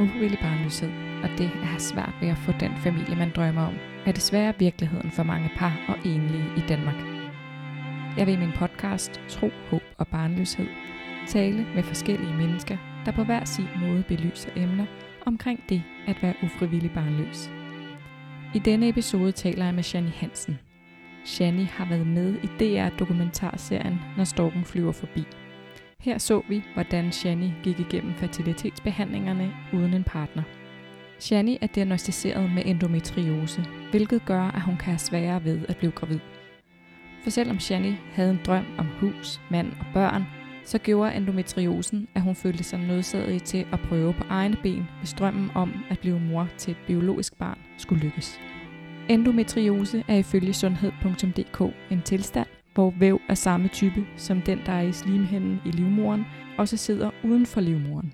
ufrivillig barnløshed, og det at have svært ved at få den familie, man drømmer om, er desværre virkeligheden for mange par og enlige i Danmark. Jeg vil i min podcast Tro, Håb og Barnløshed tale med forskellige mennesker, der på hver sin måde belyser emner omkring det at være ufrivillig barnløs. I denne episode taler jeg med Shani Hansen. Shani har været med i DR-dokumentarserien Når storken flyver forbi – her så vi, hvordan Shani gik igennem fertilitetsbehandlingerne uden en partner. Shani er diagnostiseret med endometriose, hvilket gør, at hun kan have sværere ved at blive gravid. For selvom Shani havde en drøm om hus, mand og børn, så gjorde endometriosen, at hun følte sig nødsaget til at prøve på egne ben, hvis drømmen om at blive mor til et biologisk barn skulle lykkes. Endometriose er ifølge sundhed.dk en tilstand, hvor væv af samme type som den, der er i slimhinden i livmoren, også sidder uden for livmoren.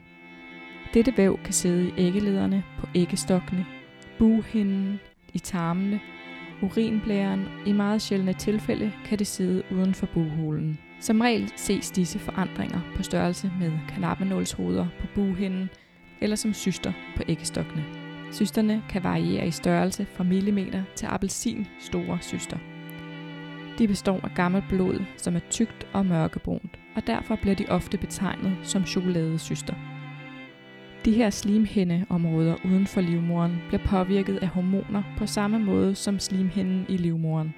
Dette væv kan sidde i æggelederne, på æggestokkene, buhinden, i tarmene, urinblæren. I meget sjældne tilfælde kan det sidde uden for buhulen. Som regel ses disse forandringer på størrelse med kanapenålshoveder på buhinden eller som syster på æggestokkene. Systerne kan variere i størrelse fra millimeter til appelsin store syster. De består af gammelt blod, som er tykt og mørkebrunt, og derfor bliver de ofte betegnet som chokoladesyster. De her slimhindeområder uden for livmoren bliver påvirket af hormoner på samme måde som slimhinden i livmoren.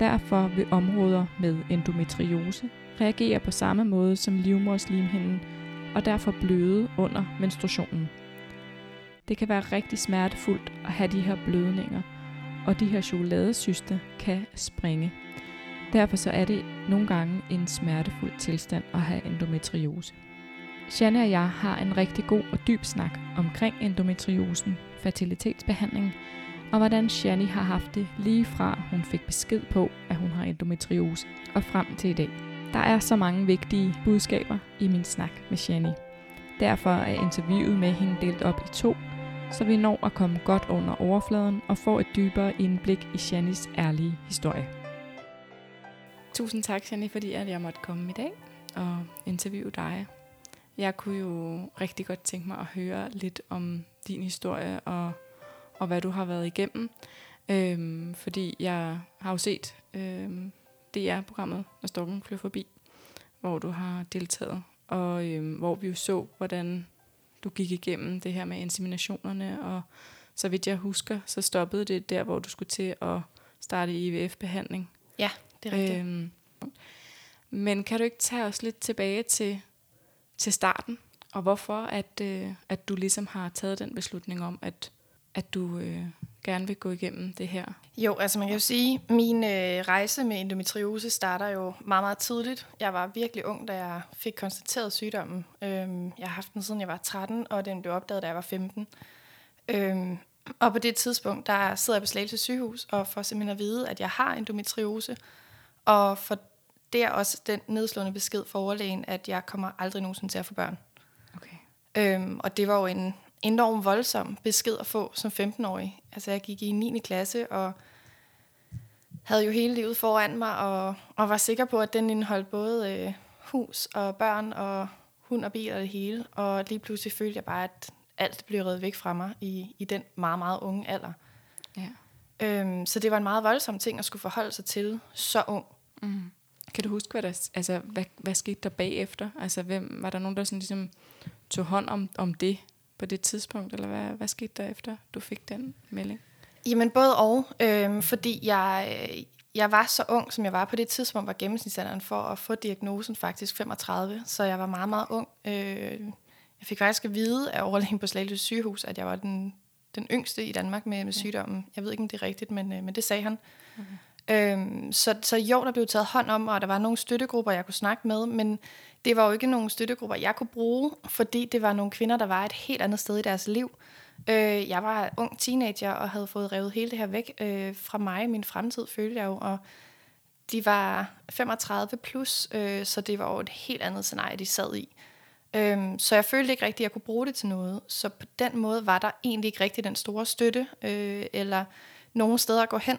Derfor vil områder med endometriose reagere på samme måde som livmorslimhinden og derfor bløde under menstruationen. Det kan være rigtig smertefuldt at have de her blødninger, og de her chokoladesyster kan springe. Derfor så er det nogle gange en smertefuld tilstand at have endometriose. Shanna og jeg har en rigtig god og dyb snak omkring endometriosen, fertilitetsbehandling, og hvordan Shani har haft det lige fra hun fik besked på, at hun har endometriose, og frem til i dag. Der er så mange vigtige budskaber i min snak med Shani. Derfor er interviewet med hende delt op i to, så vi når at komme godt under overfladen og få et dybere indblik i Shanis ærlige historie. Tusind tak, Shani, fordi at jeg måtte komme i dag og interviewe dig. Jeg kunne jo rigtig godt tænke mig at høre lidt om din historie og, og hvad du har været igennem. Øhm, fordi jeg har jo set øhm, DR-programmet, når Stokken flyver forbi, hvor du har deltaget, og øhm, hvor vi jo så, hvordan du gik igennem det her med inseminationerne, og så vidt jeg husker, så stoppede det der, hvor du skulle til at starte IVF-behandling. Ja, det er rigtigt. Øhm, men kan du ikke tage os lidt tilbage til, til starten, og hvorfor at, øh, at du ligesom har taget den beslutning om, at, at du øh, gerne vil gå igennem det her? Jo, altså man kan jo sige, at min øh, rejse med endometriose starter jo meget, meget tidligt. Jeg var virkelig ung, da jeg fik konstateret sygdommen. Øhm, jeg har haft den siden jeg var 13, og den blev opdaget, da jeg var 15. Øhm, og på det tidspunkt, der sidder jeg på Slagelse sygehus og får simpelthen at vide, at jeg har endometriose. Og for der også den nedslående besked for overlægen, at jeg kommer aldrig nogensinde til at få børn. Okay. Øhm, og det var jo en enorm voldsom besked at få som 15-årig. Altså jeg gik i 9. klasse og havde jo hele livet foran mig, og, og var sikker på, at den indeholdt både øh, hus og børn og hund og bil og det hele. Og lige pludselig følte jeg bare, at alt blev reddet væk fra mig i, i den meget, meget unge alder. Ja. Øhm, så det var en meget voldsom ting at skulle forholde sig til så ung. Mm. Kan du huske, hvad, der, altså, hvad, hvad skete der bagefter? Altså, hvem, var der nogen, der sådan ligesom tog hånd om, om det på det tidspunkt, eller hvad, hvad skete der efter, du fik den melding? Jamen både og, øh, fordi jeg, jeg var så ung, som jeg var på det tidspunkt, var gennemsnitsalderen for at få diagnosen faktisk 35, så jeg var meget, meget ung. Øh, jeg fik faktisk at vide af overlægen på Slagelse sygehus, at jeg var den, den yngste i Danmark med, med sygdommen. Jeg ved ikke, om det er rigtigt, men, øh, men det sagde han. Okay. Øhm, så, så jo, der blev taget hånd om, og der var nogle støttegrupper, jeg kunne snakke med, men det var jo ikke nogle støttegrupper, jeg kunne bruge, fordi det var nogle kvinder, der var et helt andet sted i deres liv. Øh, jeg var ung teenager og havde fået revet hele det her væk øh, fra mig. Min fremtid følte jeg jo, og de var 35 plus, øh, så det var jo et helt andet scenarie, de sad i. Øhm, så jeg følte ikke rigtigt, at jeg kunne bruge det til noget. Så på den måde var der egentlig ikke rigtig den store støtte, øh, eller nogen steder at gå hen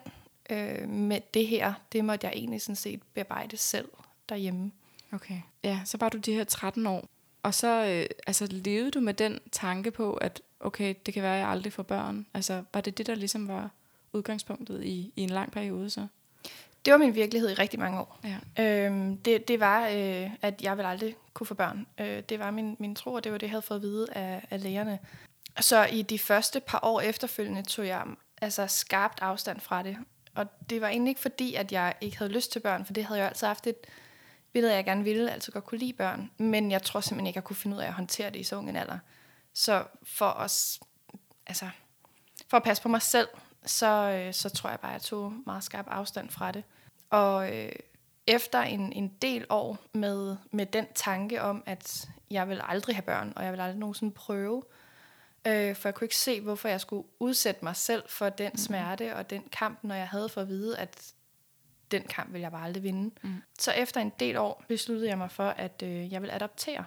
øh, med det her. Det måtte jeg egentlig sådan set bearbejde selv derhjemme. Okay. Ja, så var du de her 13 år. og så øh, altså, levede du med den tanke på, at okay, det kan være, at jeg aldrig får børn. Altså, var det det, der ligesom var udgangspunktet i, i en lang periode så? Det var min virkelighed i rigtig mange år. Ja. Øhm, det, det var, øh, at jeg vil aldrig kunne få børn. Øh, det var min, min tro, og det var det, jeg havde fået at vide af, af lægerne. Så i de første par år efterfølgende tog jeg altså skarpt afstand fra det. Og det var egentlig ikke fordi, at jeg ikke havde lyst til børn, for det havde jeg altid haft et billede, jeg gerne ville, altså godt kunne lide børn. Men jeg tror simpelthen ikke, at jeg kunne finde ud af at håndtere det i så ung en alder. Så for os, altså, for at passe på mig selv, så, øh, så tror jeg bare, at jeg tog meget skarp afstand fra det. Og øh, efter en, en del år med, med den tanke om, at jeg vil aldrig have børn, og jeg vil aldrig nogensinde prøve, øh, for jeg kunne ikke se, hvorfor jeg skulle udsætte mig selv for den mm. smerte og den kamp, når jeg havde for at vide, at den kamp vil jeg bare aldrig vinde. Mm. Så efter en del år besluttede jeg mig for, at øh, jeg vil adoptere.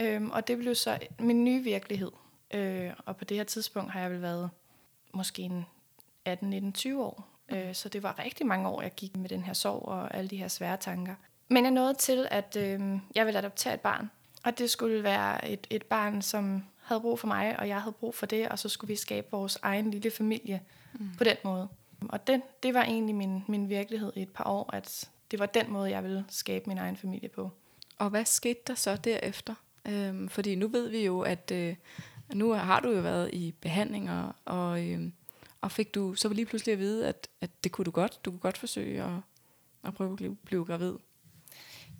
Øhm, og det blev så min nye virkelighed. Øh, og på det her tidspunkt har jeg vel været måske en 18, 19, 20 år. Mm. Øh, så det var rigtig mange år, jeg gik med den her sorg og alle de her svære tanker. Men jeg nåede til, at øh, jeg ville adoptere et barn. Og det skulle være et, et barn, som havde brug for mig, og jeg havde brug for det, og så skulle vi skabe vores egen lille familie mm. på den måde. Og den, det var egentlig min, min virkelighed i et par år, at det var den måde, jeg ville skabe min egen familie på. Og hvad skete der så derefter? Øhm, fordi nu ved vi jo, at øh, nu har du jo været i behandlinger, og, øh, og fik du så lige pludselig at vide, at, at det kunne du godt. Du kunne godt forsøge at, at prøve at blive, blive gravid.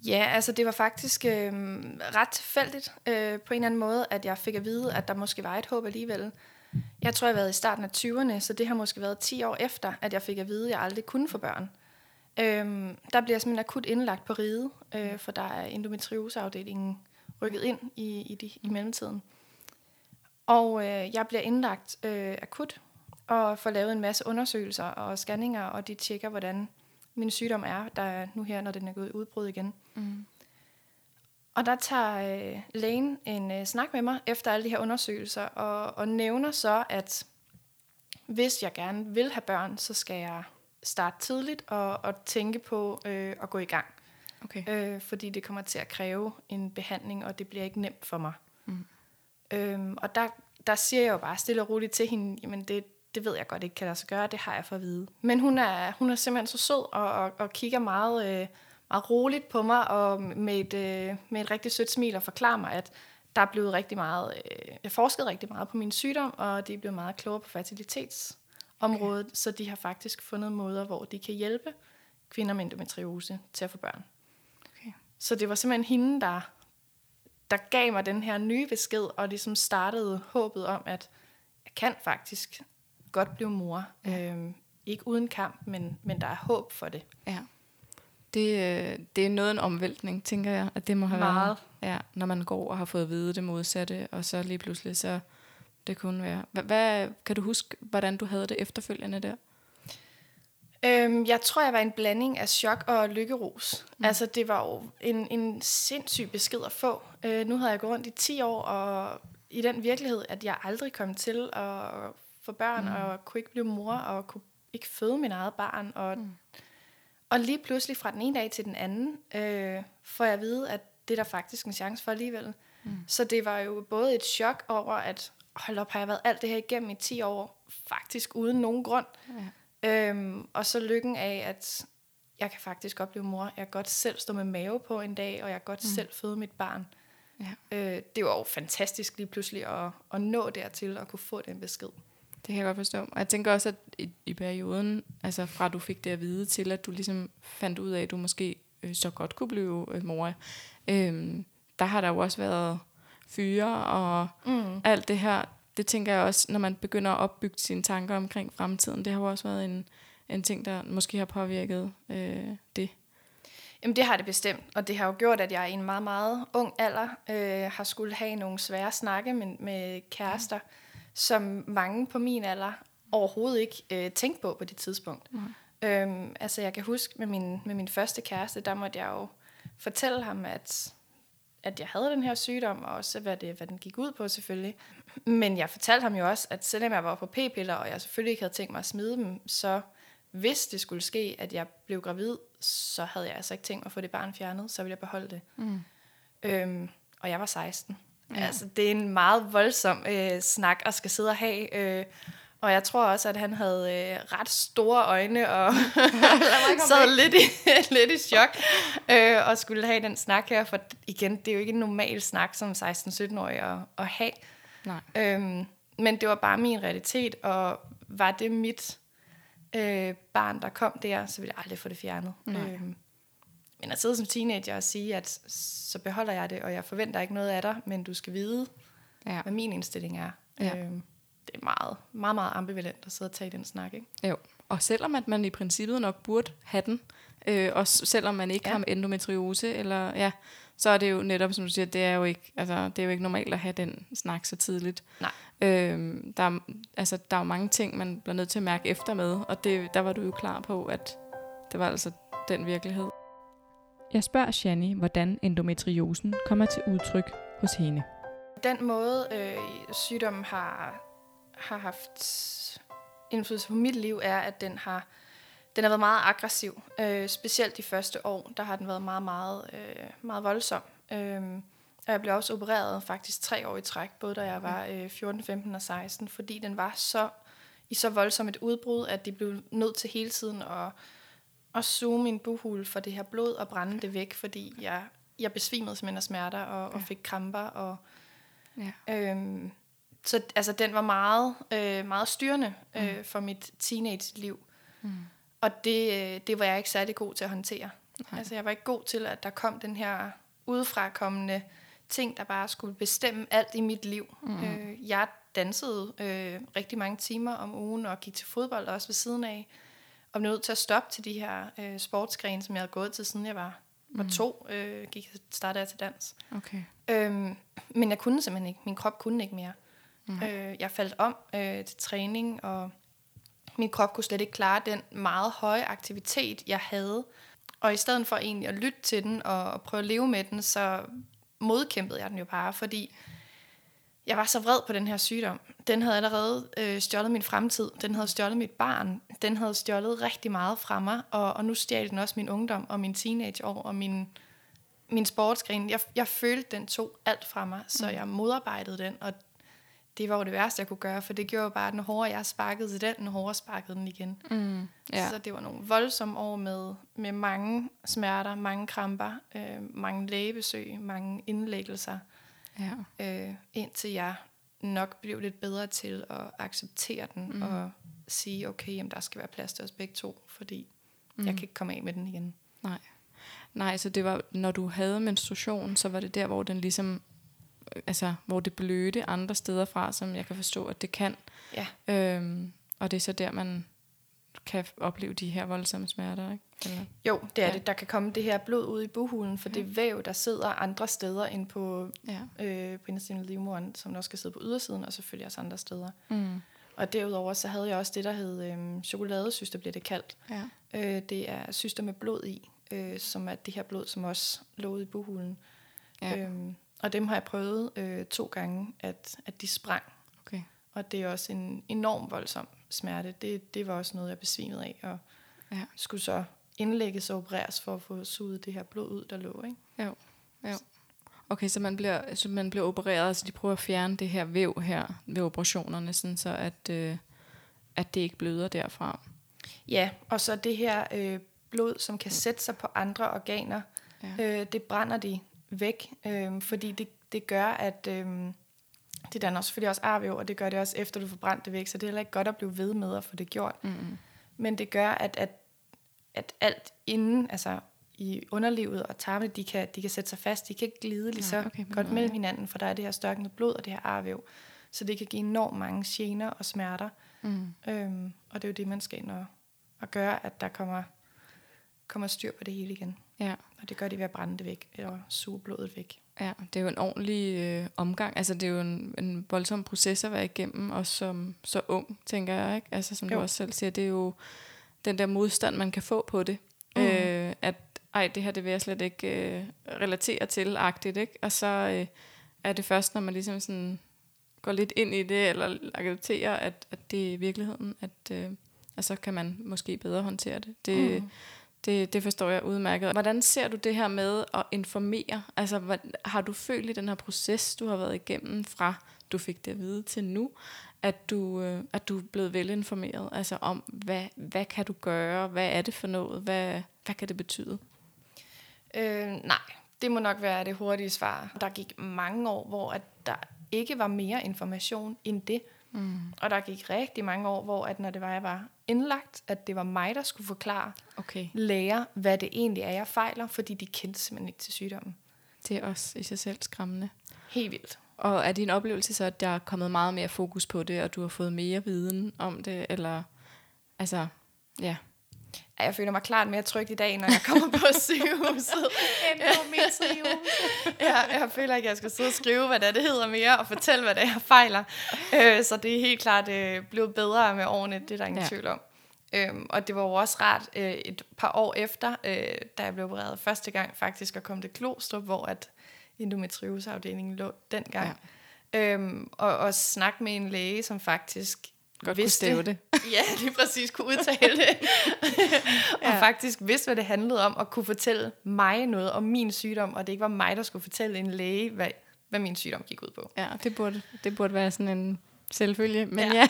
Ja, altså det var faktisk øh, ret tilfældigt øh, på en eller anden måde, at jeg fik at vide, at der måske var et håb alligevel. Jeg tror, jeg har været i starten af 20'erne, så det har måske været 10 år efter, at jeg fik at vide, at jeg aldrig kunne få børn. Øhm, der bliver jeg simpelthen akut indlagt på ride, øh, for der er endometrioseafdelingen rykket ind i, i, de, i mellemtiden. Og øh, jeg bliver indlagt øh, akut og får lavet en masse undersøgelser og scanninger, og de tjekker, hvordan min sygdom er, der er nu her, når den er gået udbrud igen. Mm. Og der tager øh, lægen en øh, snak med mig efter alle de her undersøgelser, og, og nævner så, at hvis jeg gerne vil have børn, så skal jeg starte tidligt og, og tænke på øh, at gå i gang. Okay. Øh, fordi det kommer til at kræve en behandling, og det bliver ikke nemt for mig. Mm. Øhm, og der, der siger jeg jo bare stille og roligt til hende, jamen det, det ved jeg godt ikke kan lade sig gøre, det har jeg for at vide. Men hun er, hun er simpelthen så sød og, og, og kigger meget... Øh, meget roligt på mig, og med et, øh, med et rigtig sødt smil og forklarer mig, at der er blevet rigtig meget, øh, jeg forsket rigtig meget på min sygdom, og de er blevet meget klogere på fertilitetsområdet, okay. så de har faktisk fundet måder, hvor de kan hjælpe kvinder med endometriose til at få børn. Okay. Så det var simpelthen hende, der, der gav mig den her nye besked, og ligesom startede håbet om, at jeg kan faktisk godt blive mor. Ja. Øhm, ikke uden kamp, men, men der er håb for det. Ja. Det, øh, det er noget en omvæltning, tænker jeg, at det må have Meget. været. Ja, når man går og har fået at vide det modsatte, og så lige pludselig, så det kunne være. Hvad, hvad, kan du huske, hvordan du havde det efterfølgende der? Øhm, jeg tror, jeg var en blanding af chok og lykkeros. Mm. Altså, det var jo en, en sindssyg besked at få. Øh, nu havde jeg gået rundt i 10 år, og i den virkelighed, at jeg aldrig kom til at få børn, mm. og kunne ikke blive mor, og kunne ikke føde min eget barn, og mm og lige pludselig fra den ene dag til den anden, øh, får jeg at vide, at det er der faktisk en chance for alligevel. Mm. Så det var jo både et chok over, at hold op, har jeg været alt det her igennem i 10 år, faktisk uden nogen grund. Ja. Øhm, og så lykken af, at jeg kan faktisk godt blive mor. Jeg kan godt selv stå med mave på en dag, og jeg kan godt mm. selv føde mit barn. Ja. Øh, det var jo fantastisk lige pludselig at, at nå dertil og kunne få den besked. Det kan jeg godt forstå. Og jeg tænker også, at i, i perioden, altså fra du fik det at vide, til at du ligesom fandt ud af, at du måske øh, så godt kunne blive øh, mor, øh, der har der jo også været fyre og mm. alt det her. Det tænker jeg også, når man begynder at opbygge sine tanker omkring fremtiden, det har jo også været en, en ting, der måske har påvirket øh, det. Jamen det har det bestemt, og det har jo gjort, at jeg i en meget, meget ung alder øh, har skulle have nogle svære snakke med, med kærester, ja som mange på min alder overhovedet ikke øh, tænkte på på det tidspunkt. Mm. Øhm, altså jeg kan huske med min, med min første kæreste, der måtte jeg jo fortælle ham, at, at jeg havde den her sygdom, og også hvad, det, hvad den gik ud på selvfølgelig. Men jeg fortalte ham jo også, at selvom jeg var på p-piller, og jeg selvfølgelig ikke havde tænkt mig at smide dem, så hvis det skulle ske, at jeg blev gravid, så havde jeg altså ikke tænkt mig at få det barn fjernet, så ville jeg beholde det. Mm. Øhm, og jeg var 16. Ja. Altså, det er en meget voldsom øh, snak at skal sidde og have. Øh, og jeg tror også, at han havde øh, ret store øjne og sad lidt i, lidt i chok øh, og skulle have den snak her. For igen, det er jo ikke en normal snak som 16-17-årig at, at have. Nej. Øhm, men det var bare min realitet, og var det mit øh, barn, der kom der, så ville jeg aldrig få det fjernet. Øhm, men at sidde som teenager og sige, at så beholder jeg det, og jeg forventer ikke noget af dig, men du skal vide, ja. hvad min indstilling er. Ja. Øhm, det er meget, meget, meget ambivalent at sidde og tage den snak, ikke? Jo, og selvom at man i princippet nok burde have den, øh, også selvom man ikke ja. har endometriose, eller, ja, så er det jo netop, som du siger, det er jo ikke, altså, det er jo ikke normalt at have den snak så tidligt. Nej. Øh, der, er, altså, der er jo mange ting, man bliver nødt til at mærke efter med, og det, der var du jo klar på, at det var altså den virkelighed. Jeg spørger Shani, hvordan endometriosen kommer til udtryk hos hende. Den måde, øh, sygdommen har, har haft indflydelse på mit liv, er, at den har, den har været meget aggressiv. Øh, specielt de første år, der har den været meget, meget, øh, meget voldsom. Øh, og jeg blev også opereret faktisk tre år i træk, både da jeg var øh, 14, 15 og 16, fordi den var så i så voldsomt et udbrud, at de blev nødt til hele tiden at at suge min buhul for det her blod og brænde det væk, fordi jeg, jeg besvimede simpelthen af smerter og, og fik kramper. Og, ja. øhm, så altså, den var meget, øh, meget styrende øh, mm. for mit teenage-liv. Mm. Og det, øh, det var jeg ikke særlig god til at håndtere. Nej. Altså, jeg var ikke god til, at der kom den her udefrakommende ting, der bare skulle bestemme alt i mit liv. Mm. Øh, jeg dansede øh, rigtig mange timer om ugen og gik til fodbold også ved siden af og blev nødt til at stoppe til de her øh, sportsgrene, som jeg havde gået til, siden jeg var, var mm. to, øh, gik startede jeg til dans. Okay. Øhm, men jeg kunne simpelthen ikke. Min krop kunne ikke mere. Mm. Øh, jeg faldt om øh, til træning, og min krop kunne slet ikke klare den meget høje aktivitet, jeg havde. Og i stedet for egentlig at lytte til den og, og prøve at leve med den, så modkæmpede jeg den jo bare, fordi jeg var så vred på den her sygdom. Den havde allerede øh, stjålet min fremtid. Den havde stjålet mit barn. Den havde stjålet rigtig meget fra mig. Og, og nu stjal den også min ungdom og min teenageår og min, min sportsgren. Jeg, jeg følte, den tog alt fra mig, så mm. jeg modarbejdede den. Og det var jo det værste, jeg kunne gøre, for det gjorde bare, at den hårdere jeg sparkede til den, den hårdere sparkede den igen. Mm. Ja. Så det var nogle voldsomme år med, med mange smerter, mange kramper, øh, mange lægebesøg, mange indlæggelser ja. øh, indtil jeg nok blev lidt bedre til at acceptere den mm. og sige, okay, jamen, der skal være plads til os begge to, fordi mm. jeg kan ikke komme af med den igen. Nej. Nej, så det var, når du havde menstruation, så var det der, hvor den ligesom, altså, hvor det blødte andre steder fra, som jeg kan forstå, at det kan. Ja. Øhm, og det er så der, man kan opleve de her voldsomme smerter, ikke? Eller? Jo, det er ja. det. Der kan komme det her blod ud i buhulen, for ja. det væv, der sidder andre steder end på, ja. øh, på indersiden af livmoderen, som også skal sidde på ydersiden, og selvfølgelig også andre steder. Mm. Og derudover så havde jeg også det, der hed øh, chokoladesyster, bliver det kaldt. Ja. Øh, det er syster med blod i, øh, som er det her blod, som også lå i buhulen. Ja. Øhm, og dem har jeg prøvet øh, to gange, at, at de sprang. Og det er også en enorm voldsom smerte. Det, det var også noget, jeg besvimede af, og ja. skulle så indlægges og opereres for at få suget det her blod ud, der lå. Ikke? Jo, jo. Okay, så man bliver, så man bliver opereret, så de prøver at fjerne det her væv her ved operationerne, sådan så at, øh, at det ikke bløder derfra. Ja, og så det her øh, blod, som kan sætte sig på andre organer, ja. øh, det brænder de væk, øh, fordi det, det gør, at øh, det danner selvfølgelig også arvæv, og det gør det også efter, du får brændt det væk, så det er heller ikke godt at blive ved med at få det gjort. Mm. Men det gør, at, at at alt inden, altså i underlivet og tarmene, de kan, de kan sætte sig fast. De kan ikke glide lige så okay, godt mellem hinanden, for der er det her størkende blod og det her arvæv. Så det kan give enormt mange gener og smerter. Mm. Øhm, og det er jo det, man skal ind og, og gøre, at der kommer, kommer styr på det hele igen. Ja. Og det gør de ved at brænde det væk, eller suge blodet væk. Ja, det er jo en ordentlig øh, omgang. Altså, det er jo en, en voldsom proces at være igennem, også som så ung, tænker jeg. Ikke? Altså, som jo. du også selv siger, det er jo den der modstand, man kan få på det. Mm. Øh, at ej, det her det vil jeg slet ikke øh, relatere til, agtigt, ikke? Og så øh, er det først, når man ligesom sådan går lidt ind i det, eller accepterer, at, at det er virkeligheden, at, øh, at så kan man måske bedre håndtere det. Det, mm det, det forstår jeg udmærket. Hvordan ser du det her med at informere? Altså, hvad, har du følt i den her proces, du har været igennem fra du fik det at vide til nu, at du, øh, at du er blevet velinformeret altså om, hvad, hvad kan du gøre, hvad er det for noget, hvad, hvad kan det betyde? Øh, nej, det må nok være det hurtige svar. Der gik mange år, hvor at der ikke var mere information end det. Mm. Og der gik rigtig mange år, hvor at når det var, jeg var indlagt, at det var mig, der skulle forklare okay. læger, hvad det egentlig er, jeg fejler, fordi de kendte simpelthen ikke til sygdommen. Det er også i sig selv skræmmende. Helt vildt. Og er din oplevelse så, at der er kommet meget mere fokus på det, og du har fået mere viden om det, eller altså, ja. Jeg føler mig klart mere tryg i dag, når jeg kommer på sygehuset. Ja, jeg føler ikke, at jeg skal sidde og skrive, hvad det, det hedder mere, og fortælle, hvad det er, jeg fejler. Øh, så det er helt klart øh, blevet bedre med årene, det er der ingen ja. tvivl om. Øhm, og det var jo også rart øh, et par år efter, øh, da jeg blev opereret første gang faktisk, at komme til Klostrup, hvor at endometrioseafdelingen lå dengang. Ja. Øhm, og, og snakke med en læge, som faktisk Godt vidste, kunne det. ja, lige præcis kunne udtale det. og ja. faktisk vidste, hvad det handlede om, og kunne fortælle mig noget om min sygdom, og det ikke var mig, der skulle fortælle en læge, hvad, hvad min sygdom gik ud på. Ja, det burde, det burde være sådan en selvfølge, men ja, ja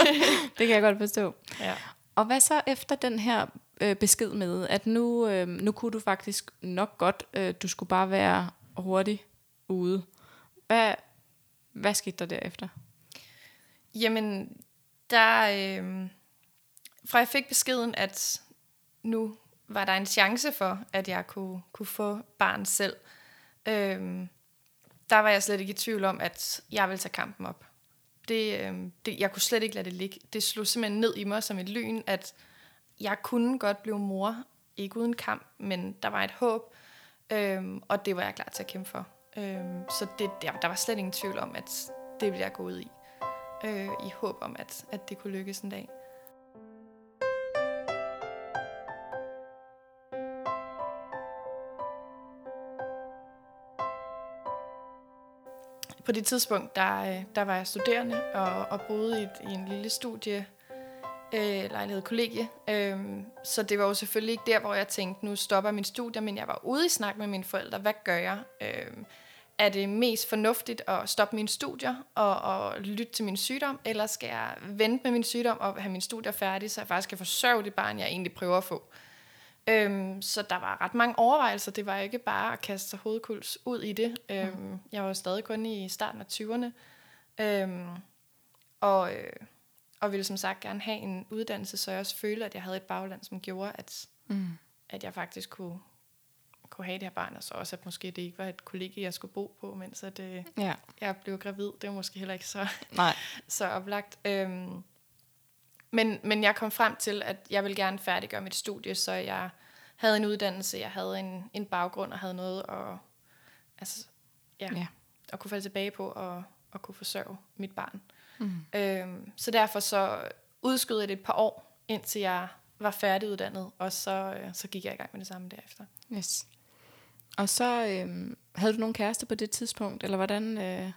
det kan jeg godt forstå. Ja. Og hvad så efter den her øh, besked med, at nu, øh, nu kunne du faktisk nok godt, øh, du skulle bare være hurtigt ude. Hvad, hvad skete der derefter? Jamen, der... Øh, fra jeg fik beskeden, at nu var der en chance for, at jeg kunne, kunne få barn selv, øh, der var jeg slet ikke i tvivl om, at jeg ville tage kampen op. Det, øh, det, jeg kunne slet ikke lade det ligge. Det slog simpelthen ned i mig som et lyn, at jeg kunne godt blive mor, ikke uden kamp, men der var et håb, øh, og det var jeg klar til at kæmpe for. Øh, så det, der, der var slet ingen tvivl om, at det ville jeg gå ud i. Øh, I håb om, at, at det kunne lykkes en dag. På det tidspunkt, der, øh, der var jeg studerende og, og boede i, et, i en lille studie øh, lejlighed kollegie. Øh, så det var jo selvfølgelig ikke der, hvor jeg tænkte, nu stopper min studie, men jeg var ude i snak med mine forældre. Hvad gør jeg? Øh, er det mest fornuftigt at stoppe mine studier og, og lytte til min sygdom, eller skal jeg vente med min sygdom og have min studier færdig, så jeg faktisk kan forsørge det barn, jeg egentlig prøver at få? Øhm, så der var ret mange overvejelser. Det var ikke bare at kaste sig hovedkuls ud i det. Øhm, mm. Jeg var stadig kun i starten af 20'erne. Øhm, og, øh, og ville som sagt gerne have en uddannelse, så jeg også følte, at jeg havde et bagland, som gjorde, at, mm. at jeg faktisk kunne, kunne have det her barn, og så også, at måske det ikke var et kollega, jeg skulle bo på, mens at, øh, ja. jeg blev gravid. Det var måske heller ikke så, Nej. så oplagt. Øhm, men, men jeg kom frem til, at jeg ville gerne færdiggøre mit studie, så jeg havde en uddannelse, jeg havde en, en baggrund og havde noget at, altså, ja, ja. at kunne falde tilbage på og, og kunne forsørge mit barn. Mm. Øhm, så derfor så udskød jeg det et par år, indtil jeg var færdiguddannet, og så, øh, så gik jeg i gang med det samme derefter. Yes. Og så øh, havde du nogen kæreste på det tidspunkt, eller hvordan... Øh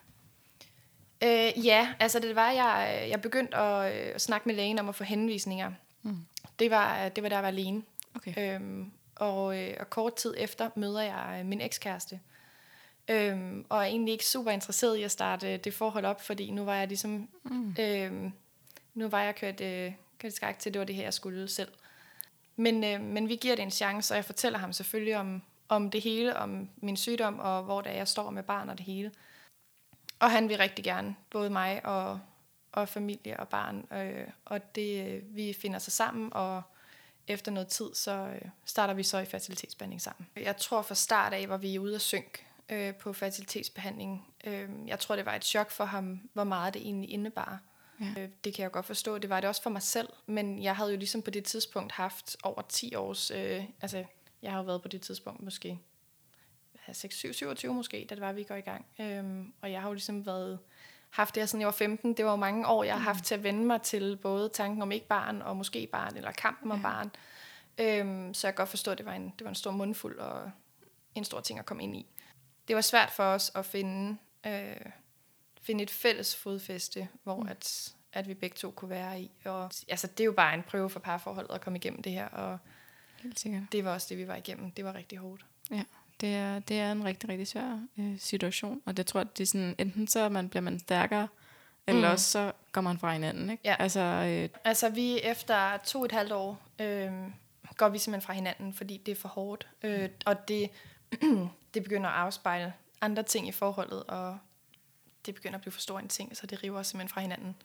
Øh, ja, altså det var, jeg, jeg begyndte at, øh, at snakke med lægen om at få henvisninger. Mm. Det, var, det var der, jeg var alene. Okay. Øhm, og, øh, og kort tid efter møder jeg øh, min ekskæreste. Øhm, og er egentlig ikke super interesseret i at starte det forhold op, fordi nu var jeg ligesom, mm. øhm, nu var jeg kørt, øh, kørt skak til, det var det her, jeg skulle selv. Men, øh, men vi giver det en chance, og jeg fortæller ham selvfølgelig om, om det hele, om min sygdom, og hvor det er, jeg står med barn og det hele. Og han vil rigtig gerne, både mig og, og familie og barn. Øh, og det, øh, vi finder sig sammen, og efter noget tid, så øh, starter vi så i fertilitetsbehandling sammen. Jeg tror fra start af, var vi ude at synk øh, på fertilitetsbehandling. Øh, jeg tror, det var et chok for ham, hvor meget det egentlig indebar. Ja. Øh, det kan jeg godt forstå. Det var det også for mig selv, men jeg havde jo ligesom på det tidspunkt haft over 10 års... Øh, altså, jeg har jo været på det tidspunkt måske 6, 7, 27 måske, da det var, vi går i gang. Øhm, og jeg har jo ligesom været, haft det her, siden jeg var 15. Det var jo mange år, jeg har haft mm. til at vende mig til både tanken om ikke barn, og måske barn, eller kampen om ja. barn. Øhm, så jeg kan godt forstå, at det var, en, det var en stor mundfuld, og en stor ting at komme ind i. Det var svært for os at finde, øh, finde et fælles fodfæste, hvor mm. at, at vi begge to kunne være i. Og, altså, det er jo bare en prøve for parforholdet at komme igennem det her, og helt sikkert. Det var også det, vi var igennem. Det var rigtig hårdt. Ja, det er, det er en rigtig, rigtig svær øh, situation. Og det tror jeg, det er sådan, enten så man, bliver man stærkere, eller Mm. også så går man fra hinanden. Ikke? Ja. Altså, øh, Altså, vi efter to og et halvt år øh, går vi simpelthen fra hinanden, fordi det er for hårdt. Øh, og det, det begynder at afspejle andre ting i forholdet, og det begynder at blive for stor en ting, så det river os simpelthen fra hinanden.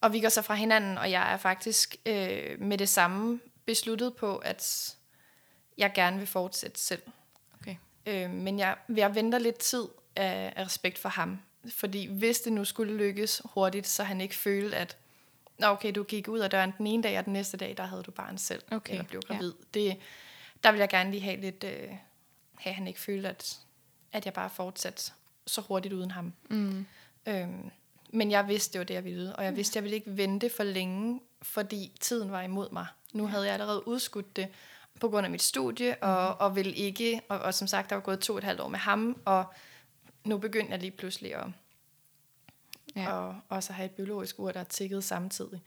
Og vi går så fra hinanden, og jeg er faktisk øh, med det samme besluttet på, at jeg gerne vil fortsætte selv. Okay. Øh, men jeg, jeg venter lidt tid af, af respekt for ham. Fordi hvis det nu skulle lykkes hurtigt, så han ikke følte, at Nå, okay, du gik ud af døren den ene dag, og den næste dag, der havde du barn selv, Okay, eller blev ja. gravid. Det, der vil jeg gerne lige have lidt, øh, have han ikke følte, at, at jeg bare fortsat så hurtigt uden ham. mm, Øhm, men jeg vidste, det var det, jeg ville, og jeg vidste, jeg ville ikke vente for længe, fordi tiden var imod mig. Nu havde jeg allerede udskudt det på grund af mit studie, og, og ville ikke, og, og som sagt, der var gået to og et halvt år med ham, og nu begyndte jeg lige pludselig at, ja. og også have et biologisk ur, der tikkede samtidig.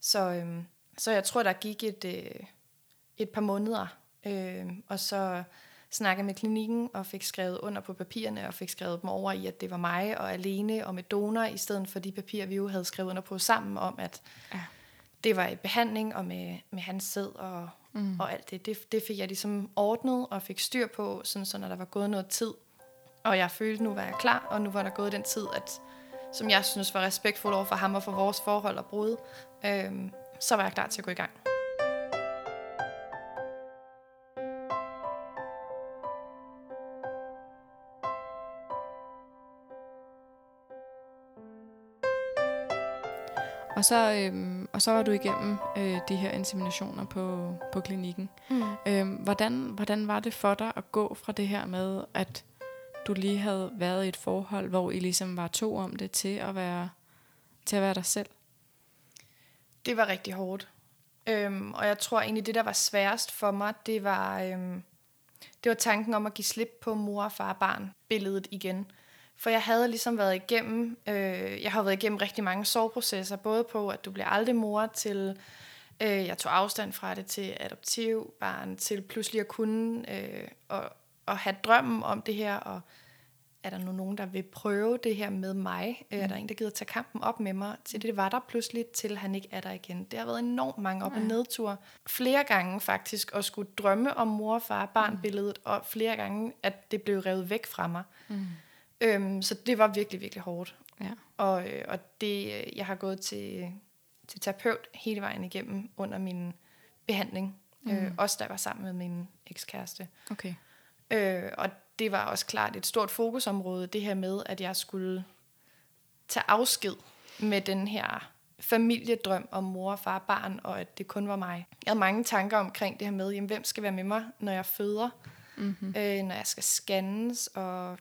Så, øhm, så jeg tror, der gik et, øh, et par måneder, øh, og så snakkede med klinikken og fik skrevet under på papirerne og fik skrevet dem over i, at det var mig og alene og med donor, i stedet for de papirer, vi jo havde skrevet under på sammen om, at Ja. Det var i behandling og med, med hans sæd og, mm. og alt det. det. Det fik jeg ligesom ordnet og fik styr på, sådan så når der var gået noget tid, og jeg følte, nu var jeg klar, og nu var der gået den tid, at, som jeg synes var respektfuld over for ham og for vores forhold og brud, øhm, så var jeg klar til at gå i gang. Og så, øhm, og så var du igennem øh, de her inseminationer på, på klinikken. Mm. Øhm, hvordan, hvordan var det for dig at gå fra det her med, at du lige havde været i et forhold, hvor I ligesom var to om det, til at være, til at være dig selv? Det var rigtig hårdt. Øhm, og jeg tror egentlig, det der var sværest for mig, det var, øhm, det var tanken om at give slip på mor, far og barn billedet igen. For jeg havde ligesom været igennem, øh, jeg har været igennem rigtig mange sorgprocesser, både på, at du bliver aldrig mor, til øh, jeg tog afstand fra det, til adoptiv barn, til pludselig at kunne øh, og, og have drømmen om det her, og er der nu nogen, der vil prøve det her med mig? Mm. Er der en, der gider tage kampen op med mig? Til det var der pludselig, til han ikke er der igen. Det har været enormt mange op- og nedture. Flere gange faktisk, at skulle drømme om mor, far, barn billedet, og flere gange, at det blev revet væk fra mig. Mm. Øhm, så det var virkelig, virkelig hårdt. Ja. Og, øh, og det, øh, jeg har gået til, til terapeut hele vejen igennem under min behandling. Mm. Øh, også da jeg var sammen med min ekskæreste. Okay. Øh, og det var også klart et stort fokusområde, det her med, at jeg skulle tage afsked med den her familiedrøm om mor, far og barn, og at det kun var mig. Jeg havde mange tanker omkring det her med, jamen, hvem skal være med mig, når jeg føder, Mm-hmm. øh, når jeg skal scannes, og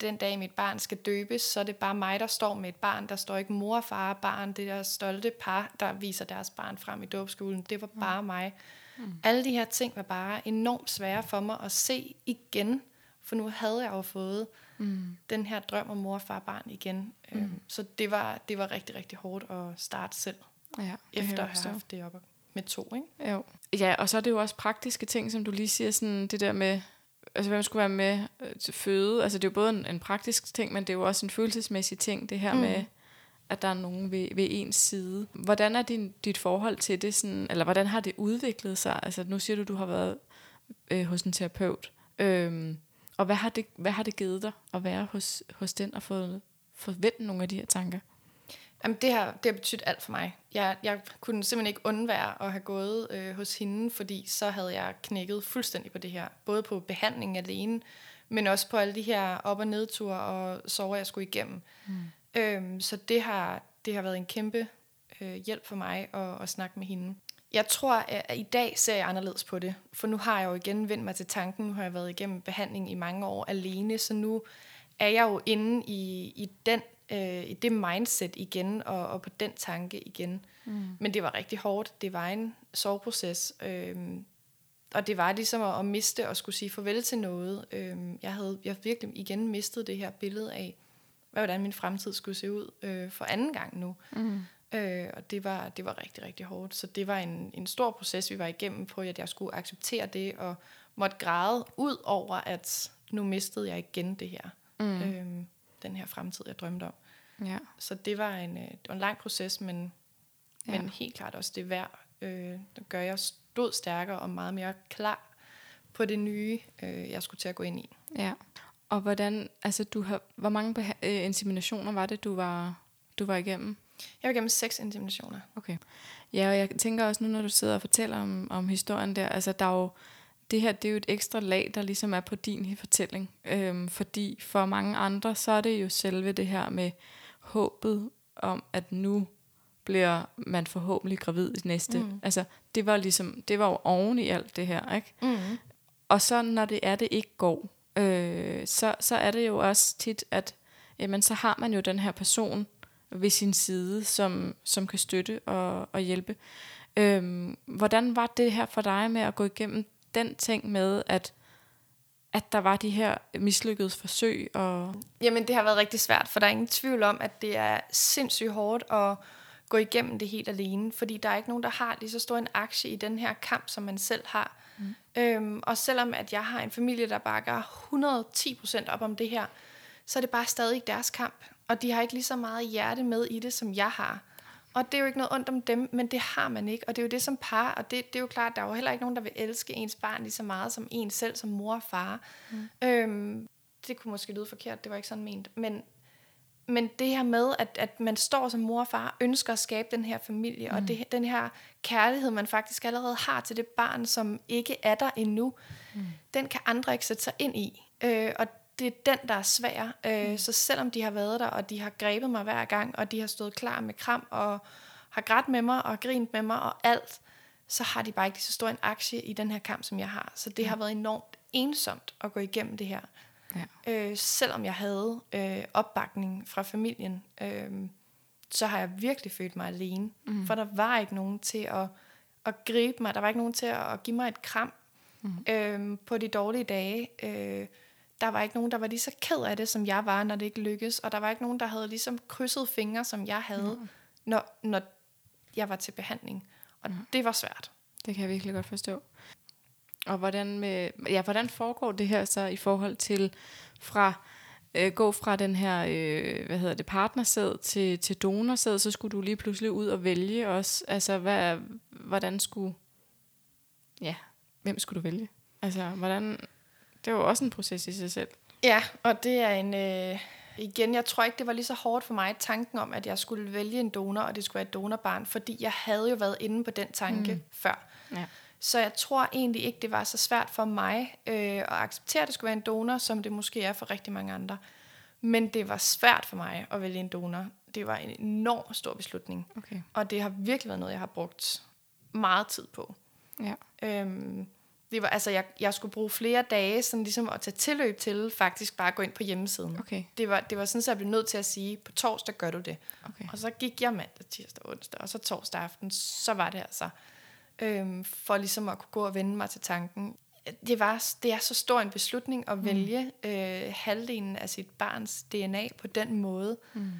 den dag mit barn skal døbes, så er det bare mig, der står med et barn. Der står ikke mor, far og barn. Det der stolte par, der viser deres barn frem i dåbskolen. Det var bare mig. Mm. Alle de her ting var bare enormt svære for mig at se igen, for nu havde jeg jo fået Mm. den her drøm om mor, far og barn igen. Mm. Øhm, så det var, det var rigtig, rigtig hårdt at starte selv, Ja, efter at have haft det op med to. Ikke? Jo. Ja, og så er det jo også praktiske ting, som du lige siger, sådan det der med, altså hvem skulle være med øh, til føde. Altså det er jo både en, en praktisk ting, men det er jo også en følelsesmæssig ting, det her Mm. med, at der er nogen ved, ved ens side. Hvordan er din, dit forhold til det, sådan, eller hvordan har det udviklet sig? Altså nu siger du, du har været øh, hos en terapeut. Øhm, og hvad har, det, hvad har det givet dig at være hos, hos den og få, få vendt nogle af de her tanker? Jamen, det har, det har betydet alt for mig. Jeg, jeg kunne simpelthen ikke undvære at have gået øh, hos hende, fordi så havde jeg knækket fuldstændig på det her. Både på behandlingen alene, men også på alle de her op- og nedture og sover, jeg skulle igennem. Mm. Øhm, så det har, det har været en kæmpe øh, hjælp for mig at, at snakke med hende. Jeg tror, at i dag ser jeg anderledes på det, for nu har jeg jo igen vendt mig til tanken. Nu har jeg været igennem behandling i mange år alene, så nu er jeg jo inde i, i den øh, i det mindset igen, og, og på den tanke igen. Mm. Men det var rigtig hårdt. Det var en soveproces. Øh, og det var ligesom at, at miste og skulle sige farvel til noget. Øh, jeg havde jeg virkelig igen mistet det her billede af, hvordan min fremtid skulle se ud øh, for anden gang nu. Mm. Øh, og det var, det var rigtig, rigtig hårdt. Så det var en, en stor proces, vi var igennem på, at jeg skulle acceptere det, og måtte græde ud over, at nu mistede jeg igen det her. Mm. Øh, den her fremtid, jeg drømte om. Ja. Så det var en, øh, det var en lang proces, men, ja. men helt klart også det værd. Øh, det gør jeg stod stærkere og meget mere klar på det nye, øh, jeg skulle til at gå ind i. Ja. Og hvordan, altså du har, hvor mange beha- øh, inseminationer var det, du var, du var igennem? Jeg var igennem seks inseminationer. Okay. Ja, og jeg tænker også nu, når du sidder og fortæller om, om historien der, altså der er jo, det her det er jo et ekstra lag, der ligesom er på din fortælling. Øhm, fordi for mange andre, så er det jo selve det her med håbet om, at nu bliver man forhåbentlig gravid i næste. Mm. Altså, det var ligesom, det var jo oven i alt det her, ikke? Mm. Og så når det er, det ikke går, øh, så, så er det jo også tit, at jamen, så har man jo den her person ved sin side, som, som kan støtte og, og hjælpe. Øh, hvordan var det her for dig med at gå igennem den ting med, at at der var de her mislykkede forsøg? Og Jamen, det har været rigtig svært, for der er ingen tvivl om, at det er sindssygt hårdt at gå igennem det helt alene, fordi der er ikke nogen, der har lige så stor en aktie i den her kamp, som man selv har. Mm. Øhm, og selvom at jeg har en familie, der bakker 110% op om det her, så er det bare stadig ikke deres kamp. Og de har ikke lige så meget hjerte med i det, som jeg har. Og det er jo ikke noget ondt om dem, men det har man ikke. Og det er jo det som par, og det, det er jo klart, der er jo heller ikke nogen, der vil elske ens barn lige så meget som en selv, som mor og far. Mm. Øhm, det kunne måske lyde forkert, det var ikke sådan ment. Men, men det her med, at, at man står som mor og far, ønsker at skabe den her familie, mm. og det, den her kærlighed, man faktisk allerede har til det barn, som ikke er der endnu, mm. den kan andre ikke sætte sig ind i. Øh, og det er den, der er svær. Øh, mm. Så selvom de har været der, og de har grebet mig hver gang, og de har stået klar med kram, og har grædt med mig, og grint med mig, og alt, så har de bare ikke så stor en aktie i den her kamp, som jeg har. Så det mm. har været enormt ensomt at gå igennem det her. Ja. Øh, selvom jeg havde øh, opbakning fra familien, øh, så har jeg virkelig følt mig alene. Mm. For der var ikke nogen til at, at gribe mig. Der var ikke nogen til at, at give mig et kram mm. øh, på de dårlige dage. Øh, der var ikke nogen, der var lige så ked af det, som jeg var, når det ikke lykkedes. Og der var ikke nogen, der havde ligesom krydset fingre, som jeg havde, mm. når, når jeg var til behandling. Og mm. det var svært. Det kan jeg virkelig godt forstå. Og hvordan, med, ja, hvordan foregår det her så i forhold til fra øh, gå fra den her øh, hvad hedder det partnersæd til til donorsæd, så skulle du lige pludselig ud og vælge også. Altså hvad hvordan skulle ja, hvem skulle du vælge? Altså hvordan det var også en proces i sig selv. Ja, og det er en... Øh, igen, jeg tror ikke, det var lige så hårdt for mig, tanken om, at jeg skulle vælge en donor, og det skulle være et donorbarn, fordi jeg havde jo været inde på den tanke mm. før. Ja. Så jeg tror egentlig ikke, det var så svært for mig øh, at acceptere, at det skulle være en donor, som det måske er for rigtig mange andre. Men det var svært for mig at vælge en donor. Det var en enorm stor beslutning. Okay. Og det har virkelig været noget, jeg har brugt meget tid på. Ja. Øhm, det var, altså, jeg, jeg skulle bruge flere dage sådan ligesom at tage tilløb til faktisk bare at gå ind på hjemmesiden. Okay. Det, var, det var sådan, så jeg blev nødt til at sige, på torsdag gør du det. Okay. Og så gik jeg mandag, tirsdag, onsdag, og så torsdag aften, så var det altså, øhm, for ligesom at kunne gå og vende mig til tanken. Det, var, det er så stor en beslutning at mm. vælge øh, halvdelen af sit barns DNA på den måde. Mm.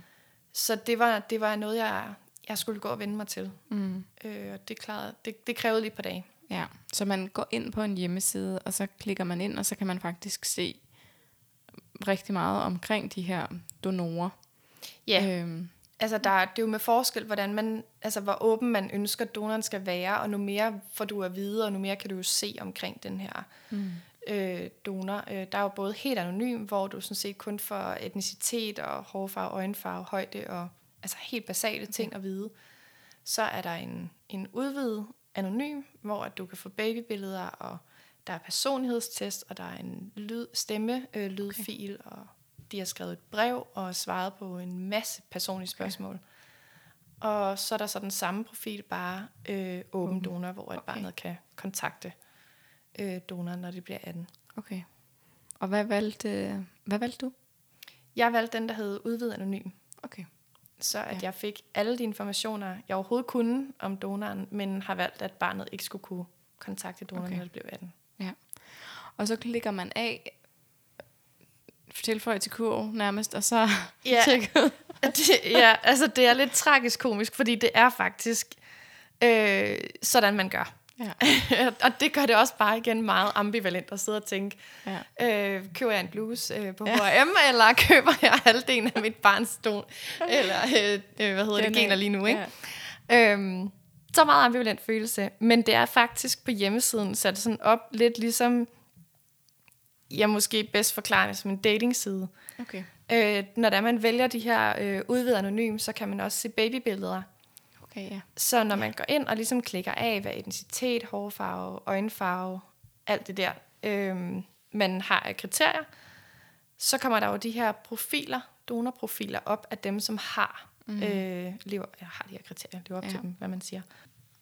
Så det var, det var noget, jeg, jeg skulle gå og vende mig til. Mm. Øh, og det, klarede, det, det krævede lige et par dage. Ja, så man går ind på en hjemmeside, og så klikker man ind, og så kan man faktisk se rigtig meget omkring de her donorer. Ja, øhm. altså der, det er jo med forskel, hvordan man, altså hvor åben man ønsker, at donoren skal være, og nu mere får du at vide, og nu mere kan du jo se omkring den her mm. øh, donor. Øh, der er jo både helt anonym, hvor du sådan set kun får etnicitet og hårfarve, øjenfarve, højde og altså helt basale ting okay. at vide. Så er der en, en udvidet anonym, hvor at du kan få babybilleder, og der er personlighedstest, og der er en lyd, stemme øh, lydfil, okay. og de har skrevet et brev og svaret på en masse personlige spørgsmål. Okay. Og så er der så den samme profil, bare øh, åben okay. donor, hvor okay. barnet kan kontakte øh, donoren, når det bliver 18. Okay. Og hvad valgte, hvad valgte du? Jeg valgte den, der hed udvidet anonym. Okay så at ja. jeg fik alle de informationer, jeg overhovedet kunne om donoren, men har valgt, at barnet ikke skulle kunne kontakte donoren, okay. når det blev 18. Ja. Og så klikker man af, tilføje til kurv nærmest, og så ja. det, ja, altså det er lidt tragisk komisk, fordi det er faktisk øh, sådan, man gør. Ja. og det gør det også bare igen meget ambivalent at sidde og tænke, Ja. øh, køber jeg en bluse øh, på H&M, eller køber jeg halvdelen af mit barns stol, eller øh, øh, hvad hedder det, Den gener er- lige nu, ikke? Øhm, så meget ambivalent følelse, men det er faktisk på hjemmesiden sat sådan op lidt ligesom, jeg måske bedst forklarer det som en datingside. Okay. Øh, når der man vælger de her øh, udvidet anonym, så kan man også se babybilleder. Okay, ja. Så når man går ind og ligesom klikker af, hvad identitet, hårfarve, øjenfarve, alt det der, øhm, man har af kriterier, så kommer der jo de her profiler, donorprofiler op af dem, som har, mm. øh, lever, ja, har de her kriterier, lever op ja. Ja. til dem, hvad man siger.